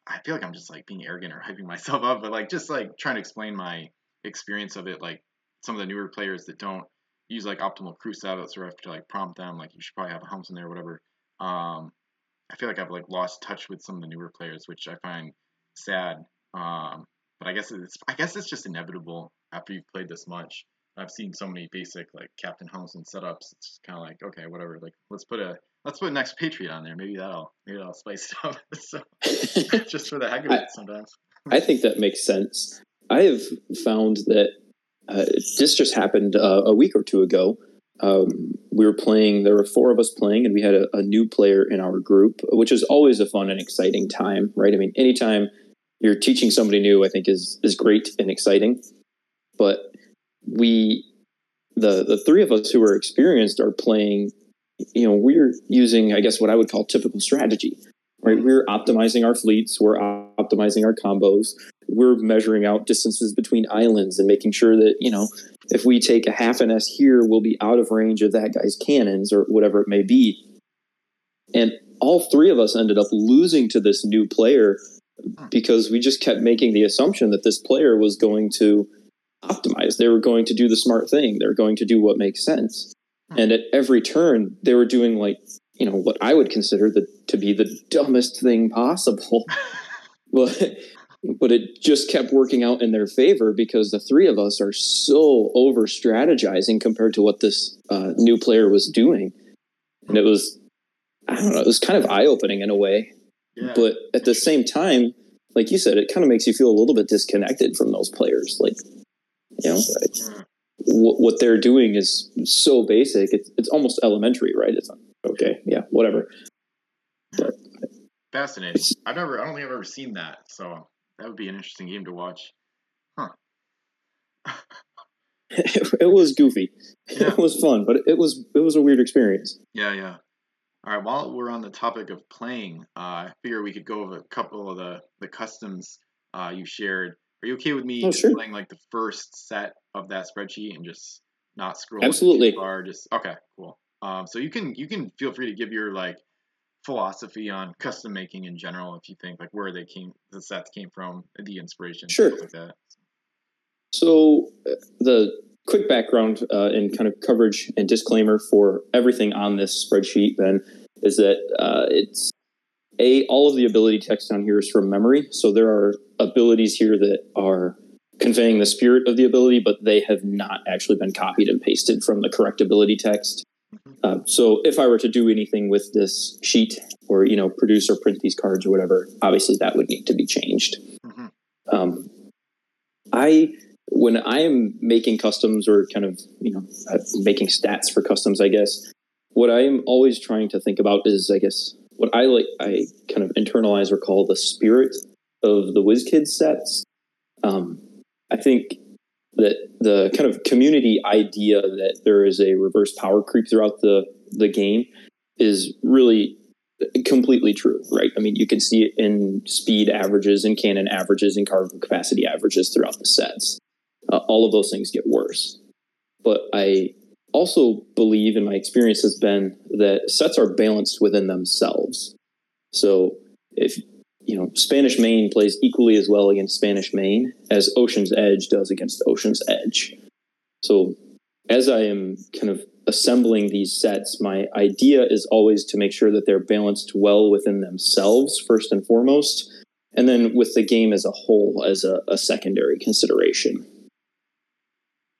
I feel like I'm just like being arrogant or hyping myself up, but like just like trying to explain my experience of it. Like some of the newer players that don't use like optimal crew setups or have to like prompt them, like you should probably have a humps in there, or whatever. Um, I feel like I've like lost touch with some of the newer players, which I find sad. Um, but I guess it's I guess it's just inevitable after you've played this much. I've seen so many basic like Captain Helmsman setups. It's kind of like okay, whatever. Like let's put a let's put an expatriate on there. Maybe that'll maybe that'll spice it up. so just for the heck of it, sometimes.
I think that makes sense. I have found that uh, this just happened uh, a week or two ago. Um, we were playing. There were four of us playing, and we had a, a new player in our group, which is always a fun and exciting time, right? I mean, anytime you're teaching somebody new, I think is is great and exciting. But we, the the three of us who are experienced, are playing. You know, we're using, I guess, what I would call typical strategy. Right, we're optimizing our fleets, we're optimizing our combos, we're measuring out distances between islands and making sure that you know if we take a half an S here, we'll be out of range of that guy's cannons or whatever it may be. And all three of us ended up losing to this new player because we just kept making the assumption that this player was going to optimize. They were going to do the smart thing. They were going to do what makes sense. Hmm. And at every turn, they were doing like, you know, what I would consider the, to be the dumbest thing possible. but, but it just kept working out in their favor because the three of us are so over strategizing compared to what this uh, new player was doing. And it was, I don't know, it was kind of eye opening in a way. But at the same time, like you said, it kind of makes you feel a little bit disconnected from those players. Like, you know, what, what they're doing is so basic. It's, it's almost elementary, right? It's like, okay, yeah, whatever.
But, Fascinating. I've never, I don't think I've ever seen that. So that would be an interesting game to watch. Huh.
it, it was goofy. Yeah. It was fun, but it was it was a weird experience.
Yeah, yeah. All right, while we're on the topic of playing, uh, I figure we could go over a couple of the, the customs uh, you shared. Are you okay with me
oh, sure.
playing like the first set of that spreadsheet and just not scroll
Absolutely.
too far? Just okay, cool. Um, so you can you can feel free to give your like philosophy on custom making in general if you think like where they came the sets came from, the inspiration,
sure.
like that.
So uh, the quick background uh, and kind of coverage and disclaimer for everything on this spreadsheet, Ben, is that uh, it's a all of the ability text on here is from memory. So there are abilities here that are conveying the spirit of the ability, but they have not actually been copied and pasted from the correct ability text. Uh, so if I were to do anything with this sheet, or you know, produce or print these cards or whatever, obviously that would need to be changed. Mm-hmm. Um, I when I am making customs or kind of you know uh, making stats for customs, I guess what I am always trying to think about is, I guess, what I like. I kind of internalize or call the spirit of the WizKids sets. Um, I think that the kind of community idea that there is a reverse power creep throughout the the game is really completely true, right? I mean, you can see it in speed averages and cannon averages and cargo capacity averages throughout the sets. Uh, all of those things get worse. But I also believe, and my experience has been, that sets are balanced within themselves. So if you know Spanish Main plays equally as well against Spanish Main as Ocean's Edge does against Ocean's Edge. So as I am kind of assembling these sets, my idea is always to make sure that they're balanced well within themselves, first and foremost, and then with the game as a whole as a, a secondary consideration.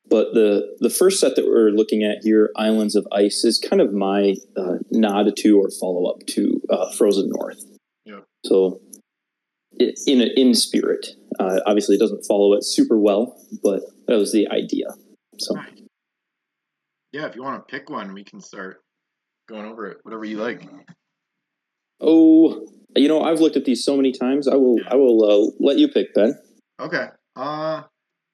But the the first set that we're looking at here, Islands of Ice, is kind of my uh, nod to or follow up to uh, Frozen North. Yeah. So, in in spirit, uh, obviously, it doesn't follow it super well, but that was the idea. So,
yeah, if you want to pick one, we can start going over it. Whatever you like.
Oh, you know, I've looked at these so many times. I will, I will uh, let you pick, Ben.
Okay. Uh,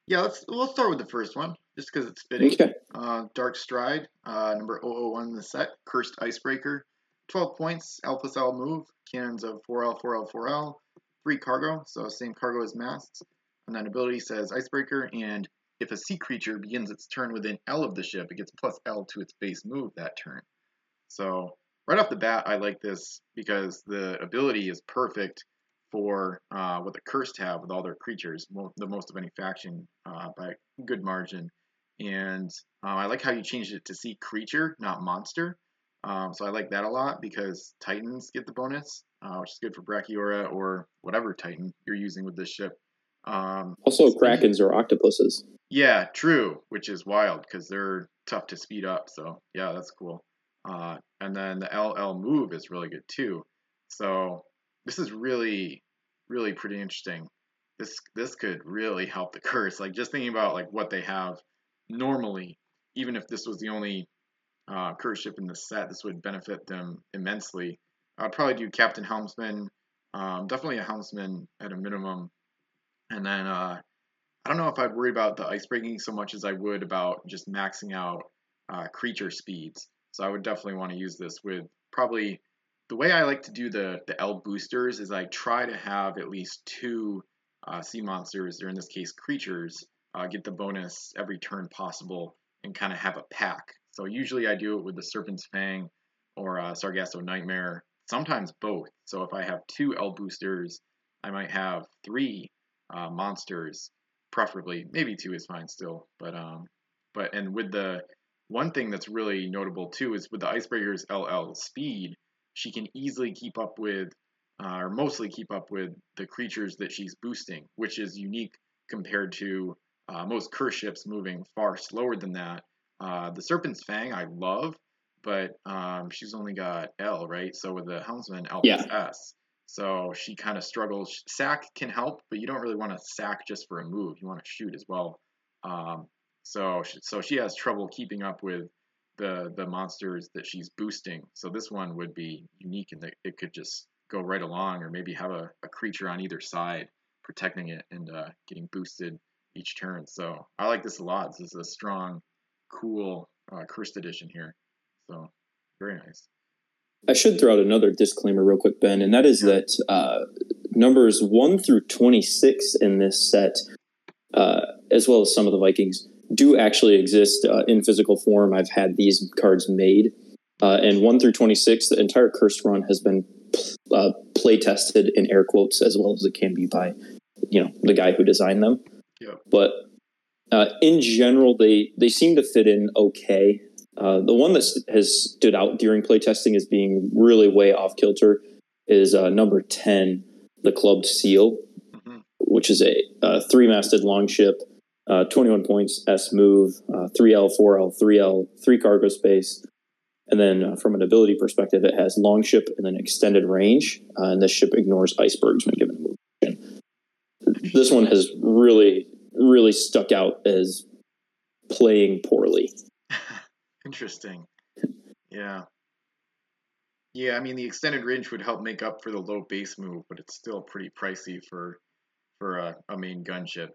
yeah, let's let's start with the first one, just because it's fitting.
Okay.
Uh, Dark Stride, uh, number 001 in the set, Cursed Icebreaker, 12 points, L plus L move, cannons of 4L, 4L, 4L, free cargo, so same cargo as masts, and then ability says Icebreaker, and if a sea creature begins its turn within L of the ship, it gets plus L to its base move that turn. So right off the bat, I like this because the ability is perfect for uh, what the cursed have with all their creatures, the most of any faction uh, by good margin. And uh, I like how you changed it to sea creature, not monster. Um, so I like that a lot because Titans get the bonus, uh, which is good for Brachiora or whatever Titan you're using with this ship. Um,
also, Krakens or octopuses.
Yeah, true, which is wild because they're tough to speed up. So yeah, that's cool. Uh, and then the LL move is really good too. So this is really, really pretty interesting. This this could really help the curse. Like just thinking about like what they have normally, even if this was the only uh, ship in the set, this would benefit them immensely. I'd probably do Captain Helmsman, um, definitely a Helmsman at a minimum, and then uh, I don't know if I'd worry about the ice breaking so much as I would about just maxing out uh, creature speeds. So I would definitely want to use this with probably the way I like to do the, the L boosters is I try to have at least two uh, sea monsters, or in this case creatures, uh, get the bonus every turn possible and kind of have a pack. So usually I do it with the Serpent's Fang or uh, Sargasso Nightmare, sometimes both. So if I have two L boosters, I might have three uh, monsters, preferably. Maybe two is fine still, but um, but and with the one thing that's really notable too is with the Icebreaker's LL speed, she can easily keep up with, uh, or mostly keep up with the creatures that she's boosting, which is unique compared to uh, most curse ships moving far slower than that. Uh, the Serpent's Fang I love, but um, she's only got L, right? So with the Helmsman, L yeah. S. So she kind of struggles. Sack can help, but you don't really want to sack just for a move. You want to shoot as well. Um, so so she has trouble keeping up with the the monsters that she's boosting. So this one would be unique in that it could just go right along, or maybe have a, a creature on either side protecting it and uh, getting boosted each turn. So I like this a lot. This is a strong, cool uh, cursed edition here. So very nice.
I should throw out another disclaimer real quick, Ben, and that is that uh, numbers one through twenty six in this set, uh, as well as some of the Vikings, do actually exist uh, in physical form. I've had these cards made, uh, and one through twenty six, the entire cursed run has been uh, play tested in air quotes as well as it can be by, you know, the guy who designed them.
Yeah.
But Uh, in general, they they seem to fit in okay. Uh, the one that has stood out during playtesting as being really way off kilter is uh, number ten, the clubbed seal, mm-hmm. which is a, a three masted longship, uh, twenty one points, S move, uh, three L, four L, three L, three cargo space. And then uh, from an ability perspective, it has longship and then extended range. Uh, and this ship ignores icebergs when given a move. This one has really, really stuck out as playing poorly.
Interesting. Yeah. Yeah, I mean the extended range would help make up for the low base move, but it's still pretty pricey for for a, a main gunship.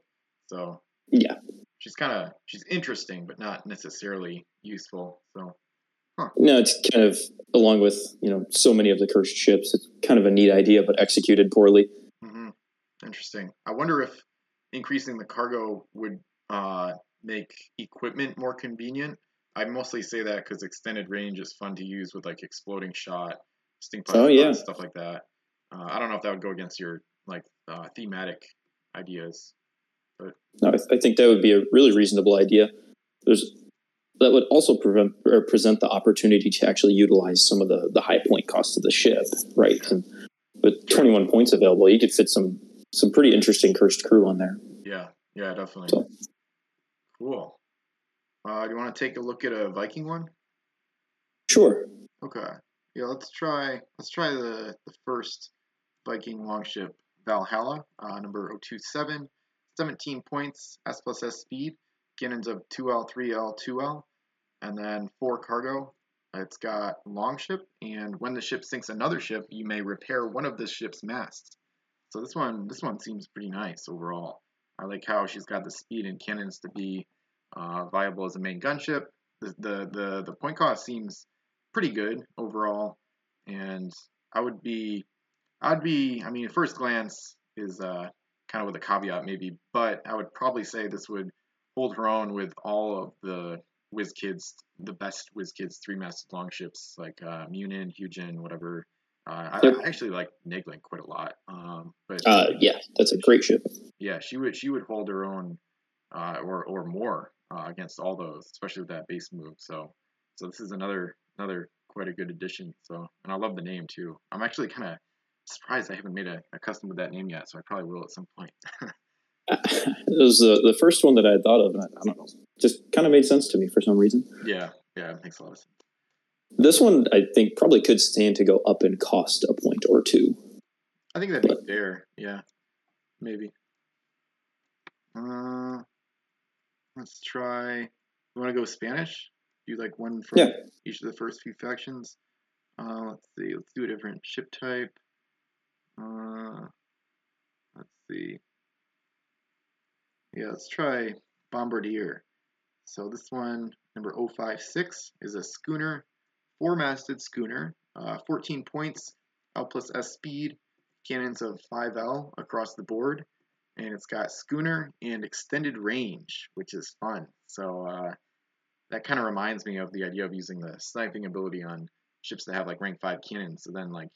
So
yeah,
she's kind of she's interesting, but not necessarily useful. So
Huh. No, it's kind of along with you know so many of the cursed ships. It's kind of a neat idea, but executed poorly.
Mm-hmm. Interesting. I wonder if increasing the cargo would uh, make equipment more convenient. I mostly say that because extended range is fun to use with like exploding shot, stink
oh, yeah.
stuff like that. Uh, I don't know if that would go against your like uh, thematic ideas, but
no, I, th- I think that would be a really reasonable idea. There's that would also prevent or present the opportunity to actually utilize some of the the high point costs of the ship, right? And with 21 points available, you could fit some some pretty interesting cursed crew on there.
Yeah, yeah, definitely. So. Cool. Uh, do you want to take a look at a Viking one?
Sure.
Okay. Yeah, let's try let's try the the first Viking longship Valhalla, uh, number 027, 17 points, S plus S speed cannons of 2L, 3L, 2L, and then 4 cargo. It's got longship, and when the ship sinks another ship, you may repair one of the ship's masts. So this one, this one seems pretty nice overall. I like how she's got the speed and cannons to be uh, viable as a main gunship. The, the the the point cost seems pretty good overall, and I would be, I'd be, I mean, at first glance is uh, kind of with a caveat maybe, but I would probably say this would hold her own with all of the WizKids, the best WizKids three masted longships like uh, Munin, Hugin, whatever. Uh. I, I, actually like Naegling quite a lot. Um, but
uh, yeah, that's a great ship.
Yeah, she would she would hold her own uh, or or more uh, against all those, especially with that base move. So so this is another another quite a good addition. So and I love the name too. I'm actually kind of surprised I haven't made a, a custom with that name yet, so I probably will at some point.
it was the, the first one that I thought of. I, I don't know, just kind of made sense to me for some reason.
Yeah, yeah, it makes a lot of sense.
This one, I think, probably could stand to go up in cost a point or two.
I think that'd but, be fair. Yeah, maybe. Uh, let's try. You want to go Spanish? Do like one for
yeah.
each of the first few factions. Uh, let's see. Let's do a different ship type. Uh, let's see. Yeah, let's try Bombardier. So this one, number 056, is a schooner, four-masted schooner, uh, 14 points, L plus S speed, cannons of 5L across the board, and it's got schooner and extended range, which is fun. So uh, that kind of reminds me of the idea of using the sniping ability on ships that have like rank 5 cannons, so then like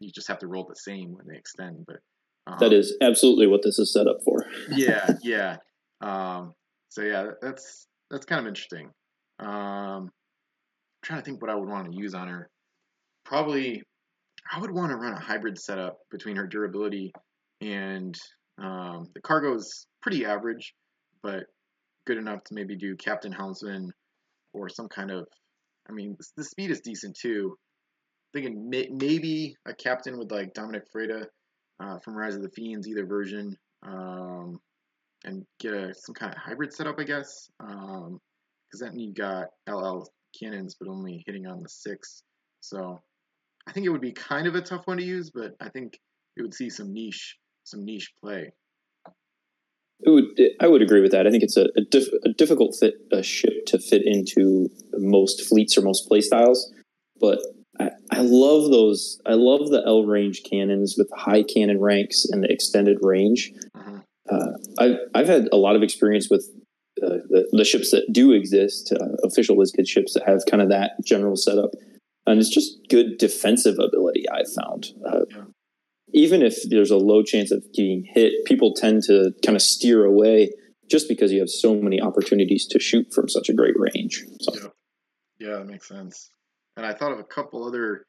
you just have to roll the same when they extend, but
um, that is absolutely what this is set up for.
yeah, yeah. Um, so yeah, that's that's kind of interesting. Um, trying to think what I would want to use on her. Probably, I would want to run a hybrid setup between her durability and um, the cargo is pretty average, but good enough to maybe do Captain Helmsman or some kind of. I mean, the speed is decent too. Thinking may, maybe a captain with like Dominic Freda uh, from Rise of the Fiends, either version, um, and get a some kind of hybrid setup, I guess. Because um, then you got LL cannons, but only hitting on the six. So I think it would be kind of a tough one to use, but I think it would see some niche some niche play.
It would. I would agree with that. I think it's a, a, diff, a difficult fit a ship to fit into most fleets or most play styles, but I, I love those. I love the L range cannons with the high cannon ranks and the extended range. Uh-huh. Uh, I've I've had a lot of experience with uh, the, the, ships that do exist, uh, official WizKid ships that have kind of that general setup, and it's just good defensive ability. I've found. Uh, yeah. Even if there's a low chance of getting hit, people tend to kind of steer away just because you have so many opportunities to shoot from such a great range. So.
Yeah. yeah, that makes sense. And I thought of a couple other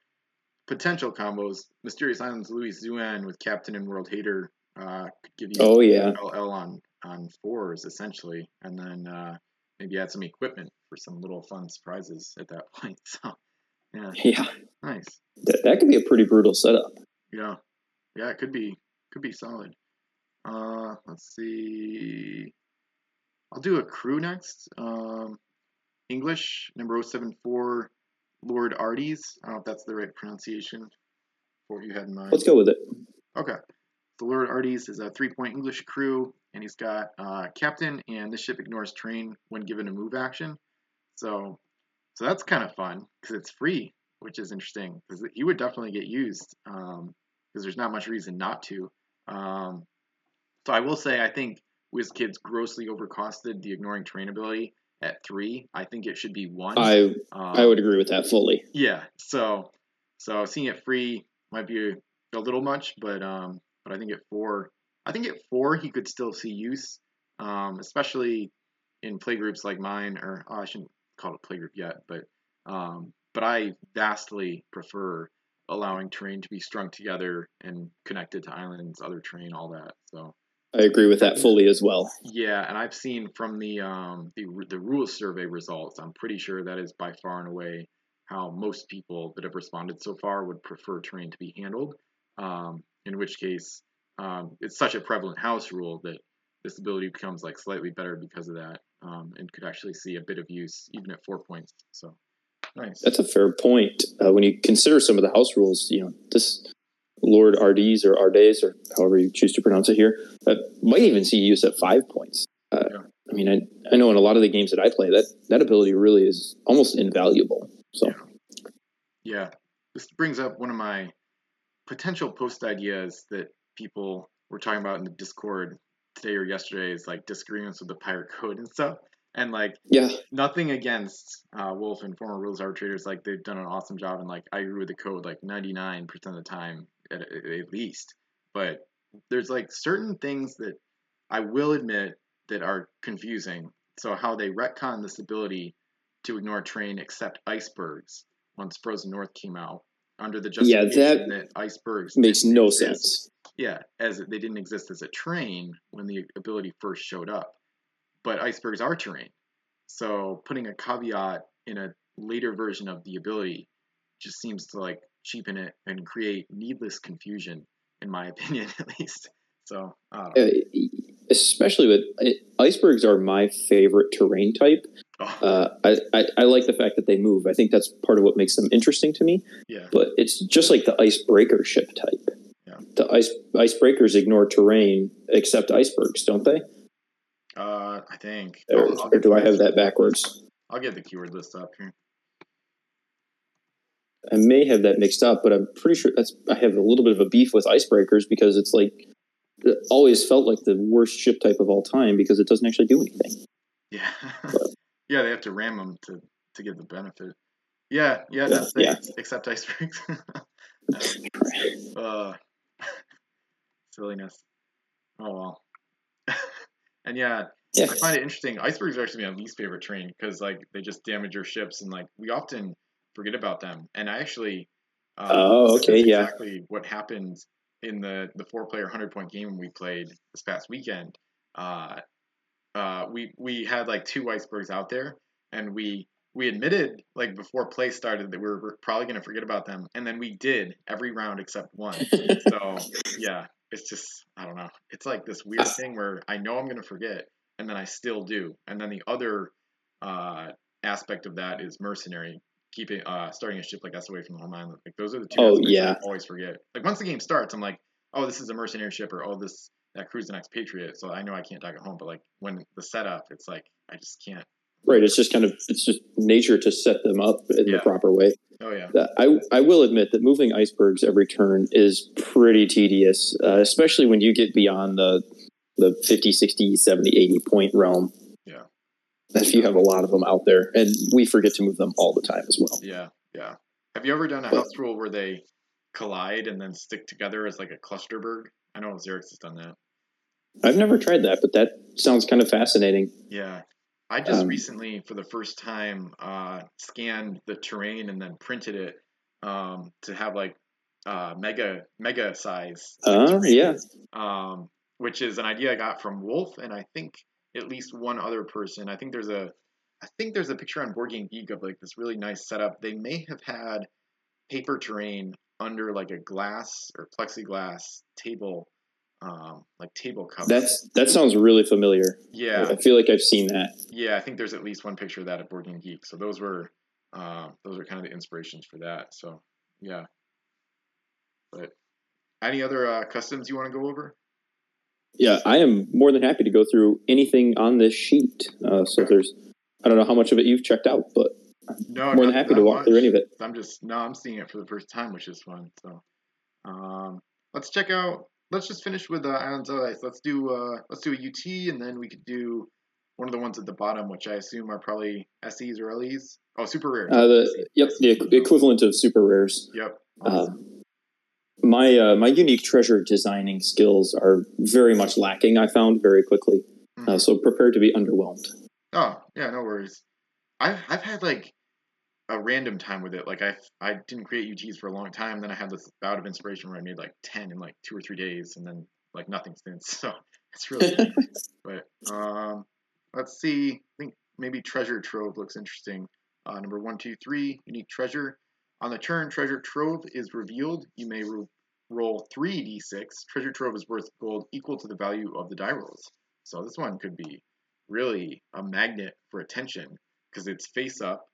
potential combos. Mysterious Islands Louis Zuan with Captain and World Hater uh, could give you
Oh yeah,
LL on on fours essentially, and then uh, maybe add some equipment for some little fun surprises at that point. So yeah,
yeah.
nice.
That, that could be a pretty brutal setup.
Yeah, yeah, it could be could be solid. Uh, let's see. I'll do a crew next. Um, English number 074, Lord Arties. I don't know if that's the right pronunciation for what you had in mind.
Let's go with it.
Okay. The Lord Arties is a three-point English crew, and he's got uh, captain, and this ship ignores terrain when given a move action. So, so that's kind of fun because it's free, which is interesting because he would definitely get used because there's not much reason not to. Um, so I will say I think WizKids grossly overcosted the ignoring terrain ability at three. I think it should be one.
I
um,
I would agree with that fully.
yeah. So so seeing it free might be a, a little much, but um, but I think at four, I think at four he could still see use, um, especially in playgroups like mine, or oh, I shouldn't call it a playgroup yet, but um, but I vastly prefer allowing terrain to be strung together and connected to islands, other terrain, all that. So
I agree with that fully as well.
yeah, and I've seen from the um, the the rules survey results, I'm pretty sure that is by far and away how most people that have responded so far would prefer terrain to be handled. Um, in which case, um, it's such a prevalent house rule that this ability becomes like slightly better because of that, um, and could actually see a bit of use even at four points. So nice.
That's a fair point. Uh, when you consider some of the house rules, you know, this Lord RDs or Ardes or however you choose to pronounce it here, uh, might even see use at five points. Uh,
Yeah.
I mean, I, I know in a lot of the games that I play, that that ability really is almost invaluable. So
Yeah, this brings up one of my potential post ideas that people were talking about in the Discord today or yesterday is like disagreements with the pirate code and stuff. And like
yeah,
nothing against uh, Wolf and former rules arbitrators, like they've done an awesome job, and like I agree with the code like 99% of the time at, at least. But there's like certain things that I will admit that are confusing. So how they retcon this ability to ignore terrain except icebergs once Frozen North came out under the
Yeah, that
that, icebergs
makes no
exist.
sense.
Yeah, as they didn't exist as a terrain when the ability first showed up, but icebergs are terrain. So putting a caveat in a later version of the ability just seems to like cheapen it and create needless confusion, in my opinion, at least. So I don't know.
Uh, especially with icebergs are my favorite terrain type.
Oh,
Uh, I, I, I like the fact that they move. I think that's part of what makes them interesting to me.
yeah,
But it's just like the icebreaker ship type.
Yeah.
The ice icebreakers ignore terrain except icebergs, don't they?
uh, I think.
Or, or do I have that backwards?
I'll get the keyword list up here.
I may have that mixed up, but I'm pretty sure that's I have a little bit of a beef with icebreakers because it's like it always felt like the worst ship type of all time because it doesn't actually do anything.
Yeah, yeah, they have to ram them to to get the benefit. Yeah, yeah, that's
Yeah.
it. Except icebergs. uh, silliness. Oh well. and yeah,
Yeah.
I find it interesting. Icebergs are actually my least favorite train because like they just damage your ships and like we often forget about them. And I actually. Um,
Oh, okay, yeah.
Exactly what happened in the the four player hundred point game we played this past weekend. Uh, uh, we we had like two icebergs out there, and we we admitted like before play started that we were probably gonna forget about them, and then we did every round except one. So yeah, it's just I don't know. It's like this weird thing where I know I'm gonna forget, and then I still do. And then the other uh, aspect of that is mercenary, keeping uh, starting a ship like us away from the home island. Like those are the two.
Oh, yeah.
I always forget. Like once the game starts, I'm like, oh, this is a mercenary ship, or oh, this that crew's the expatriate. So I know I can't dock at home. But like when the setup, it's like I just can't.
Right. It's just kind of it's just nature to set them up in
Yeah.
the proper way.
Oh yeah.
I I will admit that moving icebergs every turn is pretty tedious, uh, especially when you get beyond the the 50, 60, 70, 80 point realm.
Yeah.
If you have a lot of them out there, and we forget to move them all the time as well.
Yeah, yeah. Have you ever done a house rule where they collide and then stick together as like a clusterberg? I know Xerix has done that.
I've never tried that, but that sounds kind of fascinating.
Yeah. I just
Um,
recently, for the first time, uh, scanned the terrain and then printed it um, to have like uh, mega mega size.
Uh, yeah.
um, which is an idea I got from Wolf, and I think at least one other person. I think there's a, I think there's a picture on Board Game Geek of like this really nice setup. They may have had paper terrain under like a glass or plexiglass table, um, like table cover.
That's that sounds really familiar.
yeah,
I feel like I've seen that.
yeah. I think there's at least one picture of that at Board Game Geek. So those were, uh, those were kind of the inspirations for that. So yeah. But any other uh, customs you want to go over?
Yeah, I am more than happy to go through anything on this sheet. Uh, so if there's, I don't know how much of it you've checked out, but
No,
more than happy to walk
much.
through any of it.
I'm just no, I'm seeing it for the first time, which is fun. So, um, let's check out. Let's just finish with uh, Islands of Ice. Let's do uh, let's do a UT, and then we could do one of the ones at the bottom, which I assume are probably SEs or LEs. Oh, super rare.
Uh, the yep, the equivalent of super rares.
Yep.
Um, my uh, my unique treasure designing skills are very much lacking. I found very quickly, uh, so prepare to be underwhelmed.
Oh, yeah, no worries. I've I've had like a random time with it. Like I I didn't create UTs for a long time. Then I had this bout of inspiration where I made like ten in like two or three days, and then like nothing since. So it's really. but um, let's see. I think maybe treasure trove looks interesting. Uh, number one, two, three, unique treasure. On the turn, treasure trove is revealed. You may ro- roll three d6. Treasure trove is worth gold equal to the value of the die rolls. So this one could be really a magnet for attention because it's face up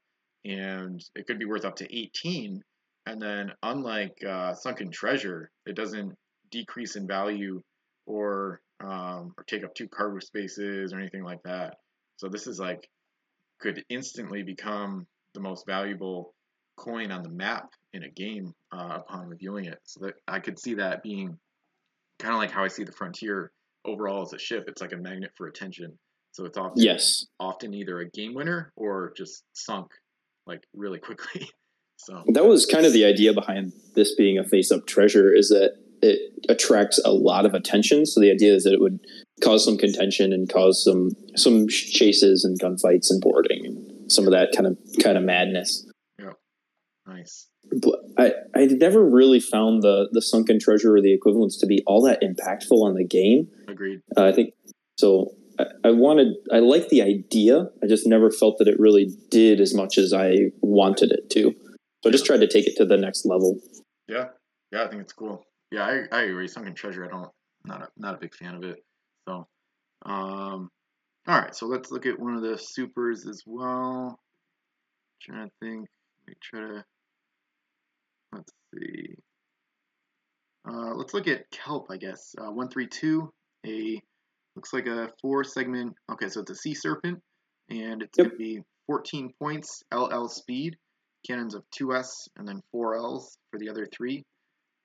and it could be worth up to 18 and then unlike uh, sunken treasure it doesn't decrease in value or um, or take up two cargo spaces or anything like that. So this is like could instantly become the most valuable coin on the map in a game uh, upon revealing it. So that i could see that being kind of like how i see the frontier overall as a ship. It's like a magnet for attention. So it's often
Yes,
often either a game winner or just sunk like really quickly. So
that was kind of the idea behind this being a face-up treasure. Is that it attracts a lot of attention. So the idea is that it would cause some contention and cause some some chases and gunfights and boarding and some of that kind of kind of madness.
Yeah, nice.
But I I never really found the the sunken treasure or the equivalents to be all that impactful on the game.
Agreed.
Uh, I think so. I, wanted, I like the idea. I just never felt that it really did as much as I wanted it to. So I just tried to take it to the next level.
Yeah. Yeah, I think it's cool. Yeah, I, I agree. Sunken treasure, I don't not a not a big fan of it. So um all right, so let's look at one of the supers as well. trying to think. Let try to let's see. Uh, let's look at kelp, I guess. Uh, one three two, a looks like a four segment. Okay, so it's a sea serpent, and it's
Yep.
gonna be 14 points, LL speed, cannons of 2S, and then 4 Ls for the other three.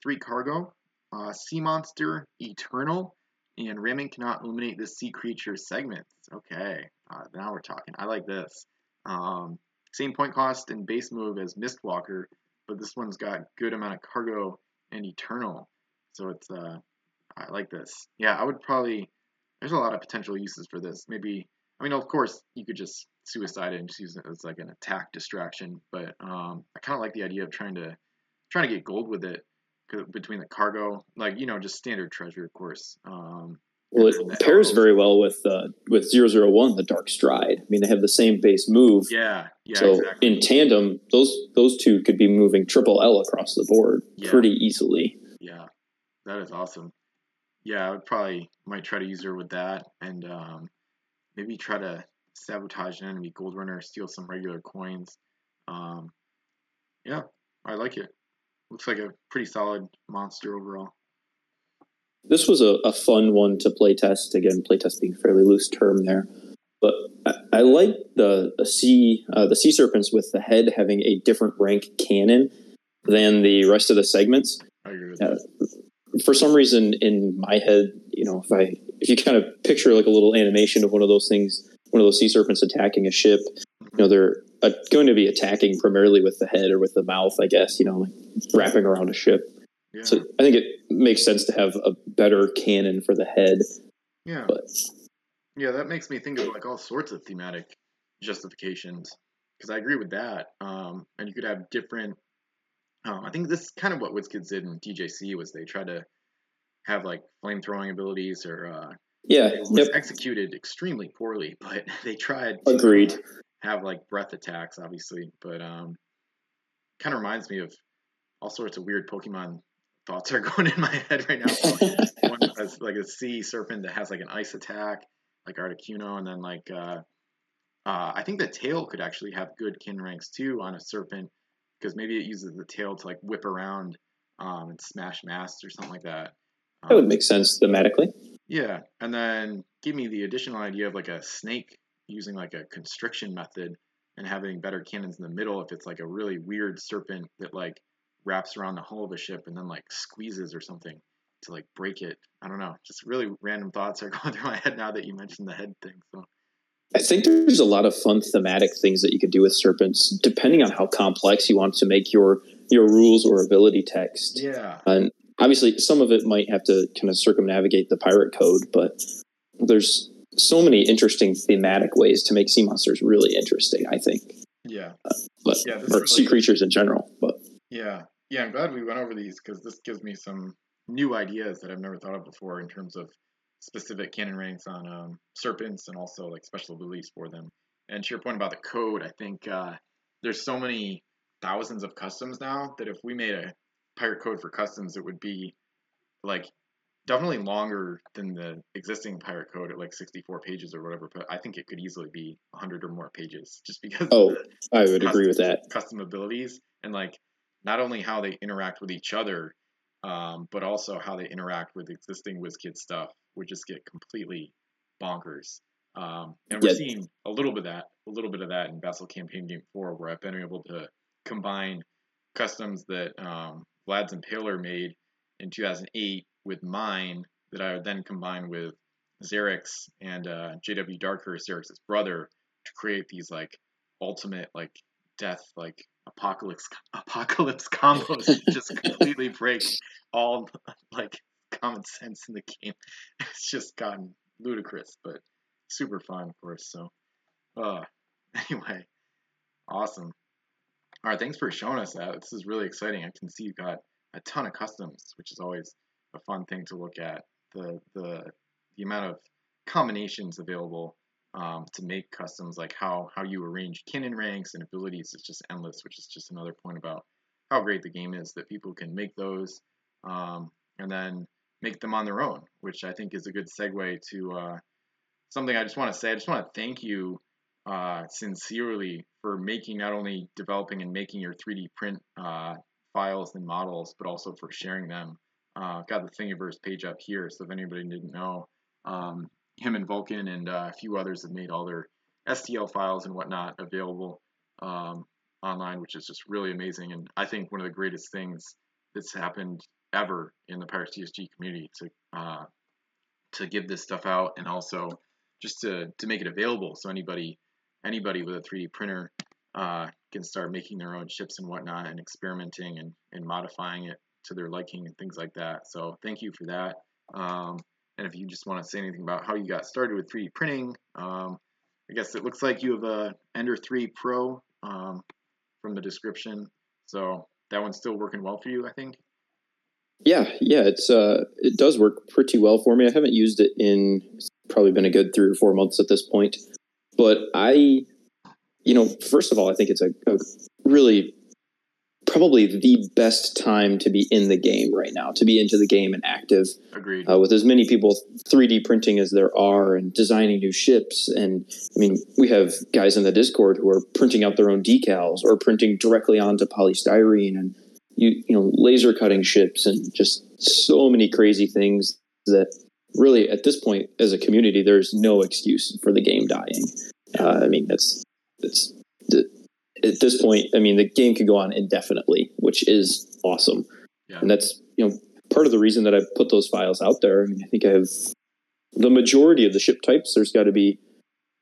Three cargo, uh, sea monster, eternal, and ramming cannot illuminate the sea creature segments. Okay, uh, now we're talking. I like this. Um, same point cost and base move as Mistwalker, but this one's got good amount of cargo and eternal. So it's uh, I like this. Yeah, I would probably. There's a lot of potential uses for this. Maybe I mean, of course, you could just suicide it and just use it as like an attack distraction. But um, I kind of like the idea of trying to trying to get gold with it between the cargo, like you know, just standard treasure, of course. Um,
Well, it pairs very well with uh, with 001, the Dark Stride. I mean, they have the same base move.
Yeah, yeah,
so
exactly.
in tandem, those those two could be moving triple L across the board
Yeah.
pretty easily.
Yeah, that is awesome. Yeah, I would probably might try to use her with that, and um, maybe try to sabotage an enemy gold runner, steal some regular coins. Um, yeah, I like it. Looks like a pretty solid monster overall.
This was a, a fun one to play test. Again, play test being a fairly loose term there. But I, I like the, the sea uh, the sea serpents with the head having a different rank cannon than the rest of the segments.
I agree with
Yeah.
that.
For some reason, in my head, you know, if I if you kind of picture like a little animation of one of those things, one of those sea serpents attacking a ship, you know, they're uh, going to be attacking primarily with the head or with the mouth, I guess. You know, like wrapping around a ship.
Yeah,
So I think it makes sense to have a better cannon for the head
Yeah.
But
Yeah, that makes me think of like all sorts of thematic justifications because I agree with that. Um, and you could have different. Um, I think this is kind of what WizKids did in DJC was they tried to have like flame throwing abilities or uh,
yeah,
it was
yep,
executed extremely poorly, but they tried. to,
agreed.
uh, have like breath attacks, obviously, but um, kind of reminds me of all sorts of weird Pokemon thoughts are going in my head right now. One like a sea serpent that has like an ice attack, like Articuno, and then like uh, uh, I think the tail could actually have good kin ranks too on a serpent because maybe it uses the tail to like whip around um, and smash masts or something like that.
that would
Um,
make sense thematically.
yeah, and then give me the additional idea of like a snake using like a constriction method and having better cannons in the middle if it's like a really weird serpent that like wraps around the hull of a ship and then like squeezes or something to like break it. I don't know. Just really random thoughts are going through my head now that you mentioned the head thing. So
I think there's a lot of fun thematic things that you could do with serpents, depending on how complex you want to make your your rules or ability text.
yeah,
And obviously, some of it might have to kind of circumnavigate the pirate code, but there's so many interesting thematic ways to make sea monsters really interesting. I think,
yeah, uh,
but
Yeah,
or
really-
sea creatures in general. But
yeah, yeah. I'm glad we went over these because this gives me some new ideas that I've never thought of before in terms of specific cannon ranks on um, serpents and also like special abilities for them. And to your point about the code, I think uh, there's so many thousands of customs now that if we made a pirate code for customs, it would be like definitely longer than the existing pirate code at like 64 pages or whatever. But I think it could easily be 100 or more pages just because
Oh, I would agree with that.
custom abilities and like not only how they interact with each other, um, but also how they interact with existing WizKid stuff would just get completely bonkers. Um, and we're
Yeah.
seeing a little bit of that, a little bit of that in Vessel Campaign Game Four, where I've been able to combine customs that um, Vlad's Impaler made in 2008 with mine that I would then combine with Xerix and uh, JW Darkhurst, Xerix's brother, to create these like ultimate like death like apocalypse apocalypse combos just completely break all like common sense in the game. It's just gotten ludicrous, but super fun, of course. So, uh, anyway, awesome. All right, thanks for showing us that. This is really exciting. I can see you've got a ton of customs, which is always a fun thing to look at. The the the amount of combinations available um, to make customs, like how how you arrange cannon ranks and abilities, is just endless. Which is just another point about how great the game is that people can make those um, and then make them on their own, which I think is a good segue to uh, something I just want to say. I just want to thank you uh, sincerely for making not only developing and making your 3D print uh, files and models, but also for sharing them. Uh, I've got the Thingiverse page up here, so if anybody didn't know, um, him and Vulcan and uh, a few others have made all their STL files and whatnot available um, online, which is just really amazing. And I think one of the greatest things that's happened ever in the Pirates CSG community to uh, to give this stuff out and also just to, to make it available so anybody anybody with a 3D printer uh, can start making their own ships and whatnot and experimenting and, and modifying it to their liking and things like that. So thank you for that. Um, and if you just want to say anything about how you got started with 3D printing, um, I guess it looks like you have a Ender 3 Pro um, from the description. So that one's still working well for you, I think.
Yeah, yeah, it's uh, it does work pretty well for me. I haven't used it in probably been a good three or four months at this point, but I, you know, first of all, I think it's a, a really probably the best time to be in the game right now, to be into the game and active
Agreed.
uh, with as many people 3D printing as there are and designing new ships. And I mean, we have guys in the Discord who are printing out their own decals or printing directly onto polystyrene and you you know laser cutting ships and just so many crazy things that really at this point as a community there's no excuse for the game dying. Uh, I mean, that's that's the, at this point. I mean, the game could go on indefinitely, which is awesome,
Yeah.
and that's you know part of the reason that I put those files out there. I mean, I think I have the majority of the ship types. There's got to be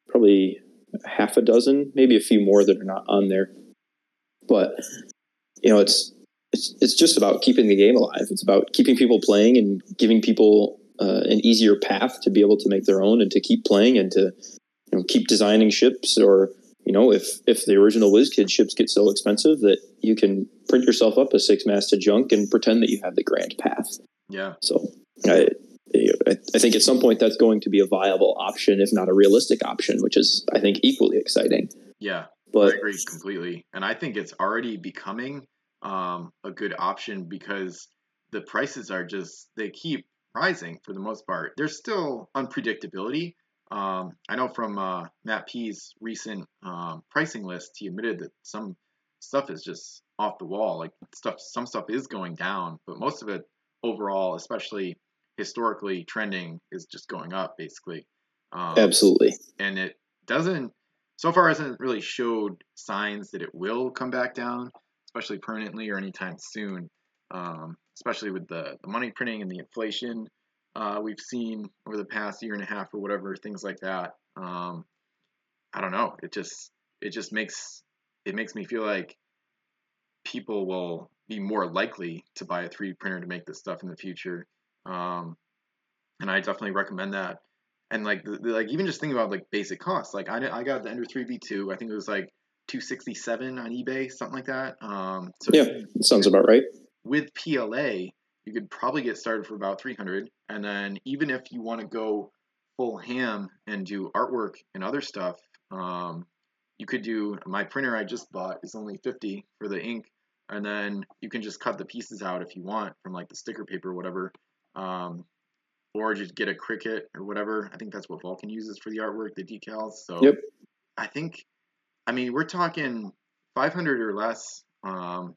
probably half a dozen, maybe a few more that are not on there. But you know, it's it's it's just about keeping the game alive. It's about keeping people playing and giving people uh, an easier path to be able to make their own and to keep playing and to you know, keep designing ships or you know if if the original WizKid ships get so expensive that you can print yourself up a six masted junk and pretend that you have the grand path.
Yeah.
So I, I think at some point that's going to be a viable option, if not a realistic option, which is I think equally exciting.
Yeah,
but
I agree completely, and I think it's already becoming um, a good option because the prices are just they keep rising for the most part. There's still unpredictability. Um, I know from uh, Matt P's recent um, pricing list, he admitted that some stuff is just off the wall. Like stuff, some stuff is going down, but most of it overall, especially historically trending, is just going up basically.
Um, Absolutely.
And it doesn't so far hasn't really showed signs that it will come back down, especially permanently or anytime soon. Um, especially with the, the money printing and the inflation uh, we've seen over the past year and a half or whatever, things like that. Um, I don't know. It just it just makes it makes me feel like people will be more likely to buy a 3D printer to make this stuff in the future. Um, and I definitely recommend that and like the, the, like even just think about like basic costs. Like I I got the Ender 3 V2. I think it was like 267 on eBay, something like that. Um,
so yeah, sounds about right.
With PLA, you could probably get started for about 300, and then even if you want to go full ham and do artwork and other stuff, um, you could do. My printer I just bought is only 50 for the ink, and then you can just cut the pieces out if you want from like the sticker paper or whatever. Um, or just get a Cricut or whatever. I think that's what Vulcan uses for the artwork, the decals. So
yep.
I think, I mean, we're talking 500 or less, um,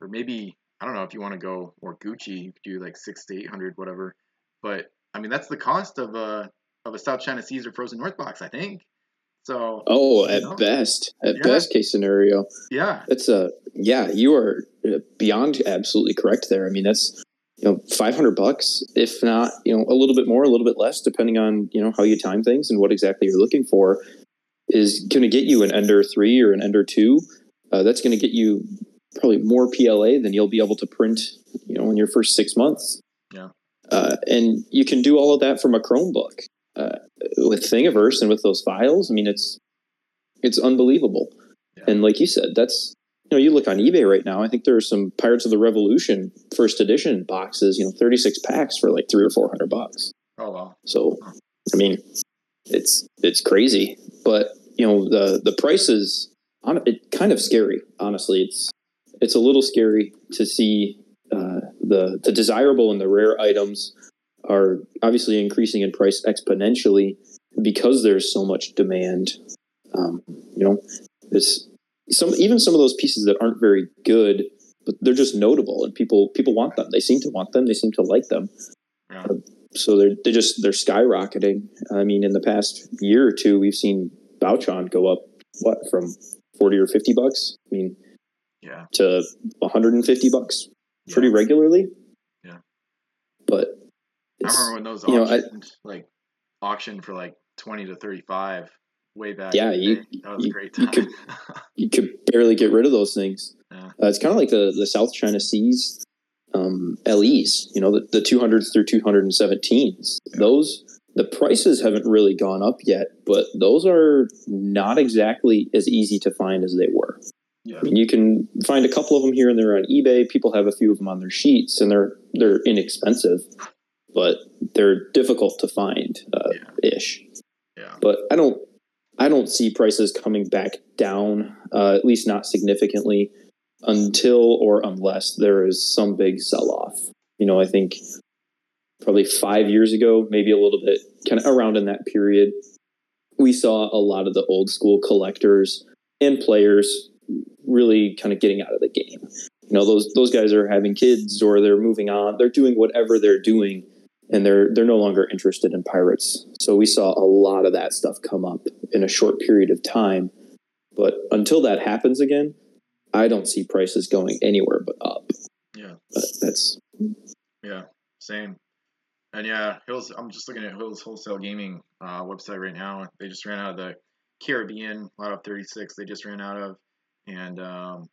or maybe I don't know if you want to go more Gucci, you could do like six to 800, whatever. But I mean, that's the cost of a of a South China Seas or Frozen North box, I think. So
oh, at know. best, at yeah. best case scenario,
yeah,
it's a yeah. You are uh, beyond absolutely correct there. I mean, that's you know, 500 bucks, if not, you know, a little bit more, a little bit less, depending on, you know, how you time things and what exactly you're looking for is going to get you an Ender 3 or an Ender 2. Uh, that's going to get you probably more PLA than you'll be able to print, you know, in your first six months.
Yeah.
Uh, and you can do all of that from a Chromebook uh, with Thingiverse and with those files. I mean, it's, it's unbelievable. Yeah. And like you said, that's, you know, you look on eBay right now. I think there are some Pirates of the Revolution first edition boxes. You know, thirty six packs for like three or four hundred bucks.
Oh wow!
So, I mean, it's it's crazy, but you know the the prices on it kind of scary. Honestly, it's it's a little scary to see uh, the the desirable and the rare items are obviously increasing in price exponentially because there's so much demand. Um, you know, it's some even some of those pieces that aren't very good, but they're just notable and people people want them. They seem to want them. They seem to like them. Yeah. Uh, so they're they just they're skyrocketing. I mean, in the past year or two, we've seen Bouchon go up what from forty or fifty bucks. I mean,
yeah,
to one hundred and fifty bucks yeah. pretty regularly.
Yeah,
but
I remember when those auctions, know, I, like auctioned for like twenty to thirty five way back.
Yeah, you, you, you, could you could barely get rid of those things. Yeah. Uh, it's kind of like the the South China Seas um, LEs. You know, the, the 200s through 217s. Yeah. Those the prices haven't really gone up yet, but those are not exactly as easy to find as they were.
Yeah. I
mean, you can find a couple of them here and there on eBay. People have a few of them on their sheets, and they're they're inexpensive, but they're difficult to find uh, ish.
Yeah.
But I don't I don't see prices coming back down, uh, at least not significantly, until or unless there is some big sell off. You know, I think probably five years ago, maybe a little bit kind of around in that period, we saw a lot of the old school collectors and players really kind of getting out of the game. You know, those those guys are having kids or they're moving on, they're doing whatever they're doing and they're they're no longer interested in pirates. So we saw a lot of that stuff come up in a short period of time. But until that happens again, I don't see prices going anywhere but up.
Yeah,
but that's
yeah, same. And yeah, Hills. I'm just looking at Hills Wholesale Gaming uh, website right now. They just ran out of the Caribbean lot of 36. They just ran out of, and um,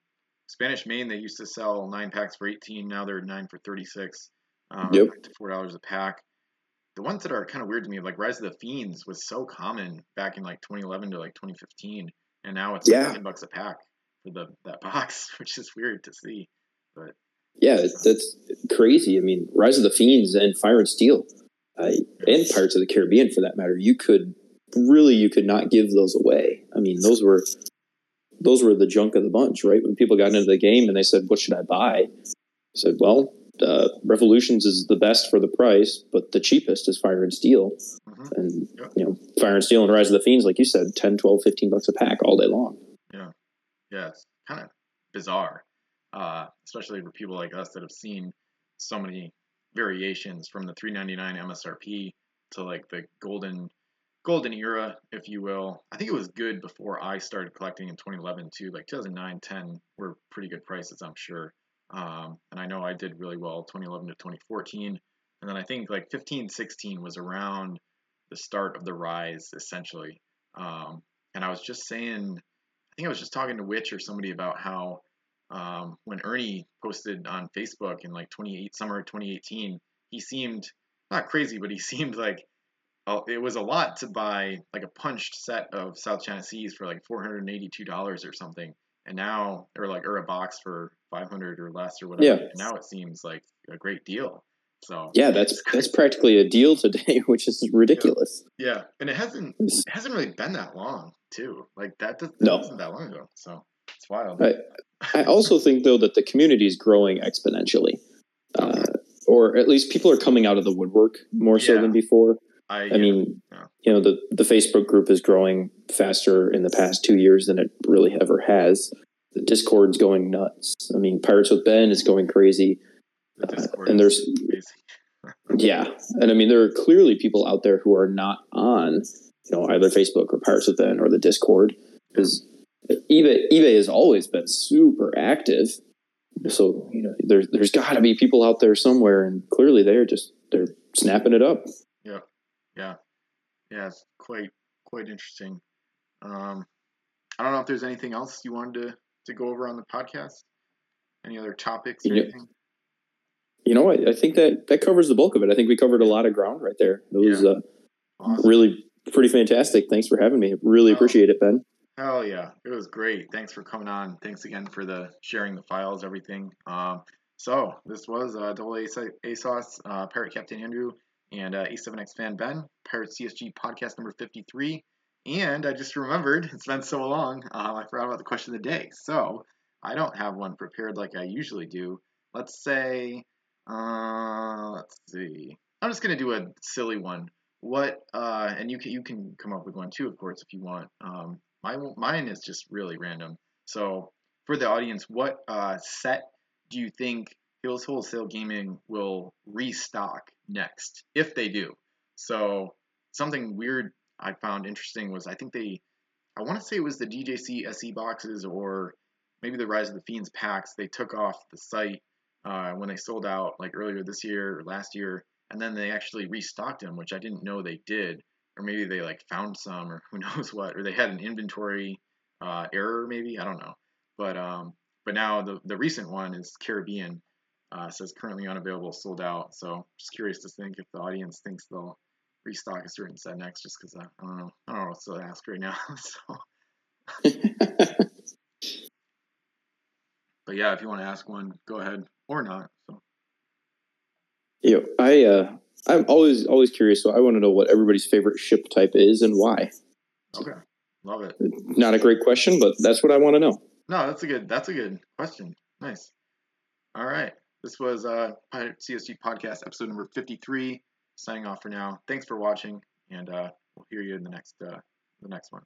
Spanish Main. They used to sell nine packs for 18. Now they're nine for 36 um,
yep.
to four dollars a pack. the ones that are kind of weird to me, like Rise of the Fiends, was so common back in like 2011 to like 2015, and now it's
Yeah.
like ten bucks a pack for the that box, which is weird to see. But
Yeah, that's crazy. I mean, Rise of the Fiends and Fire and Steel, uh, and Pirates of the Caribbean, for that matter, you could really you could not give those away. I mean, those were those were the junk of the bunch, right? When people got into the game and they said, "What should I buy?" I said, "Well, uh, Revolutions is the best for the price, but the cheapest is Fire and Steel."
mhm.
And
Yep.
you know, Fire and Steel and Rise of the Fiends, like you said, 10, 12, 15 bucks a pack all day long.
yeah, it's kind of bizarre, uh, especially for people like us that have seen so many variations from the 399 MSRP to like the golden golden era, if you will. I think it was good before I started collecting in 2011 too. Like 2009, 10 were pretty good prices, I'm sure. Um, and I know I did really well 2011 to 2014. And then I think like 15, 16 was around the start of the rise, essentially. Um, and I was just saying, I think I was just talking to Witch or somebody about how um, when Ernie posted on Facebook in like 28 summer of 2018, he seemed not crazy, but he seemed like it was a lot to buy like a punched set of South China Seas for like $482 or something. And now, or like, or a box for 500 or less or whatever.
Yeah.
And now it seems like a great deal. So
Yeah, that's that's practically a deal today, which is ridiculous.
yeah, and it hasn't it hasn't really been that long too. Like that, does, that
No.
wasn't that long ago. So it's wild.
Right. I also think though that the community is growing exponentially, uh, or at least people are coming out of the woodwork more so
Yeah.
than before.
I,
I mean,
yeah.
you know, the the Facebook group is growing faster in the past two years than it really ever has. The Discord's going nuts. I mean, Pirates with Ben is going crazy.
the
uh, and there's- Yeah, and I mean, there are clearly people out there who are not on, you know, either Facebook or Pirates with Ben or the Discord because eBay eBay has always been super active. So you know, there's there's got to be people out there somewhere, and clearly they're just they're snapping it up.
Yeah, yeah, it's quite quite interesting. Um, I don't know if there's anything else you wanted to to go over on the podcast. Any other topics or
Yeah.
anything?
You know, I, I think that that covers the bulk of it. I think we covered a lot of ground right there. It was uh,
Awesome.
really pretty fantastic. Thanks for having me. Really
Oh.
appreciate it, Ben.
Hell yeah, it was great. Thanks for coming on. Thanks again for the sharing the files, everything. Um, so this was uh, Double A ASOS, uh, Pirate Captain Andrew, and uh, A7X fan Ben, Pirate CSG podcast number 53. And I just remembered, it's been so long, um, I forgot about the question of the day. So I don't have one prepared like I usually do. Let's say, uh, let's see. I'm just gonna do a silly one. What? Uh, and you can you can come up with one too, of course, if you want. Um, my mine is just really random. So for the audience, what uh, set do you think Hills Wholesale Gaming will restock next, if they do? So something weird I found interesting was I think they, I want to say it was the DJC SE boxes or maybe the Rise of the Fiends packs. They took off the site uh, when they sold out like earlier this year or last year, and then they actually restocked them, which I didn't know they did or maybe they like found some or who knows what or they had an inventory uh, error maybe i don't know but um but now the the recent one is caribbean uh, says currently unavailable sold out so just curious to think if the audience thinks they'll restock a certain set next just because I, I don't know i don't know what to ask right now so but yeah if you want to ask one go ahead or not so
you know, I uh, I'm always always curious. So I want to know what everybody's favorite ship type is and why.
okay love it
Not a great question, but that's what I want to know.
No, that's a good. That's a good question. Nice. All right. This was uh CSG podcast episode number fifty three. Signing off for now. Thanks for watching, and uh, we'll hear you in the next uh, the next one.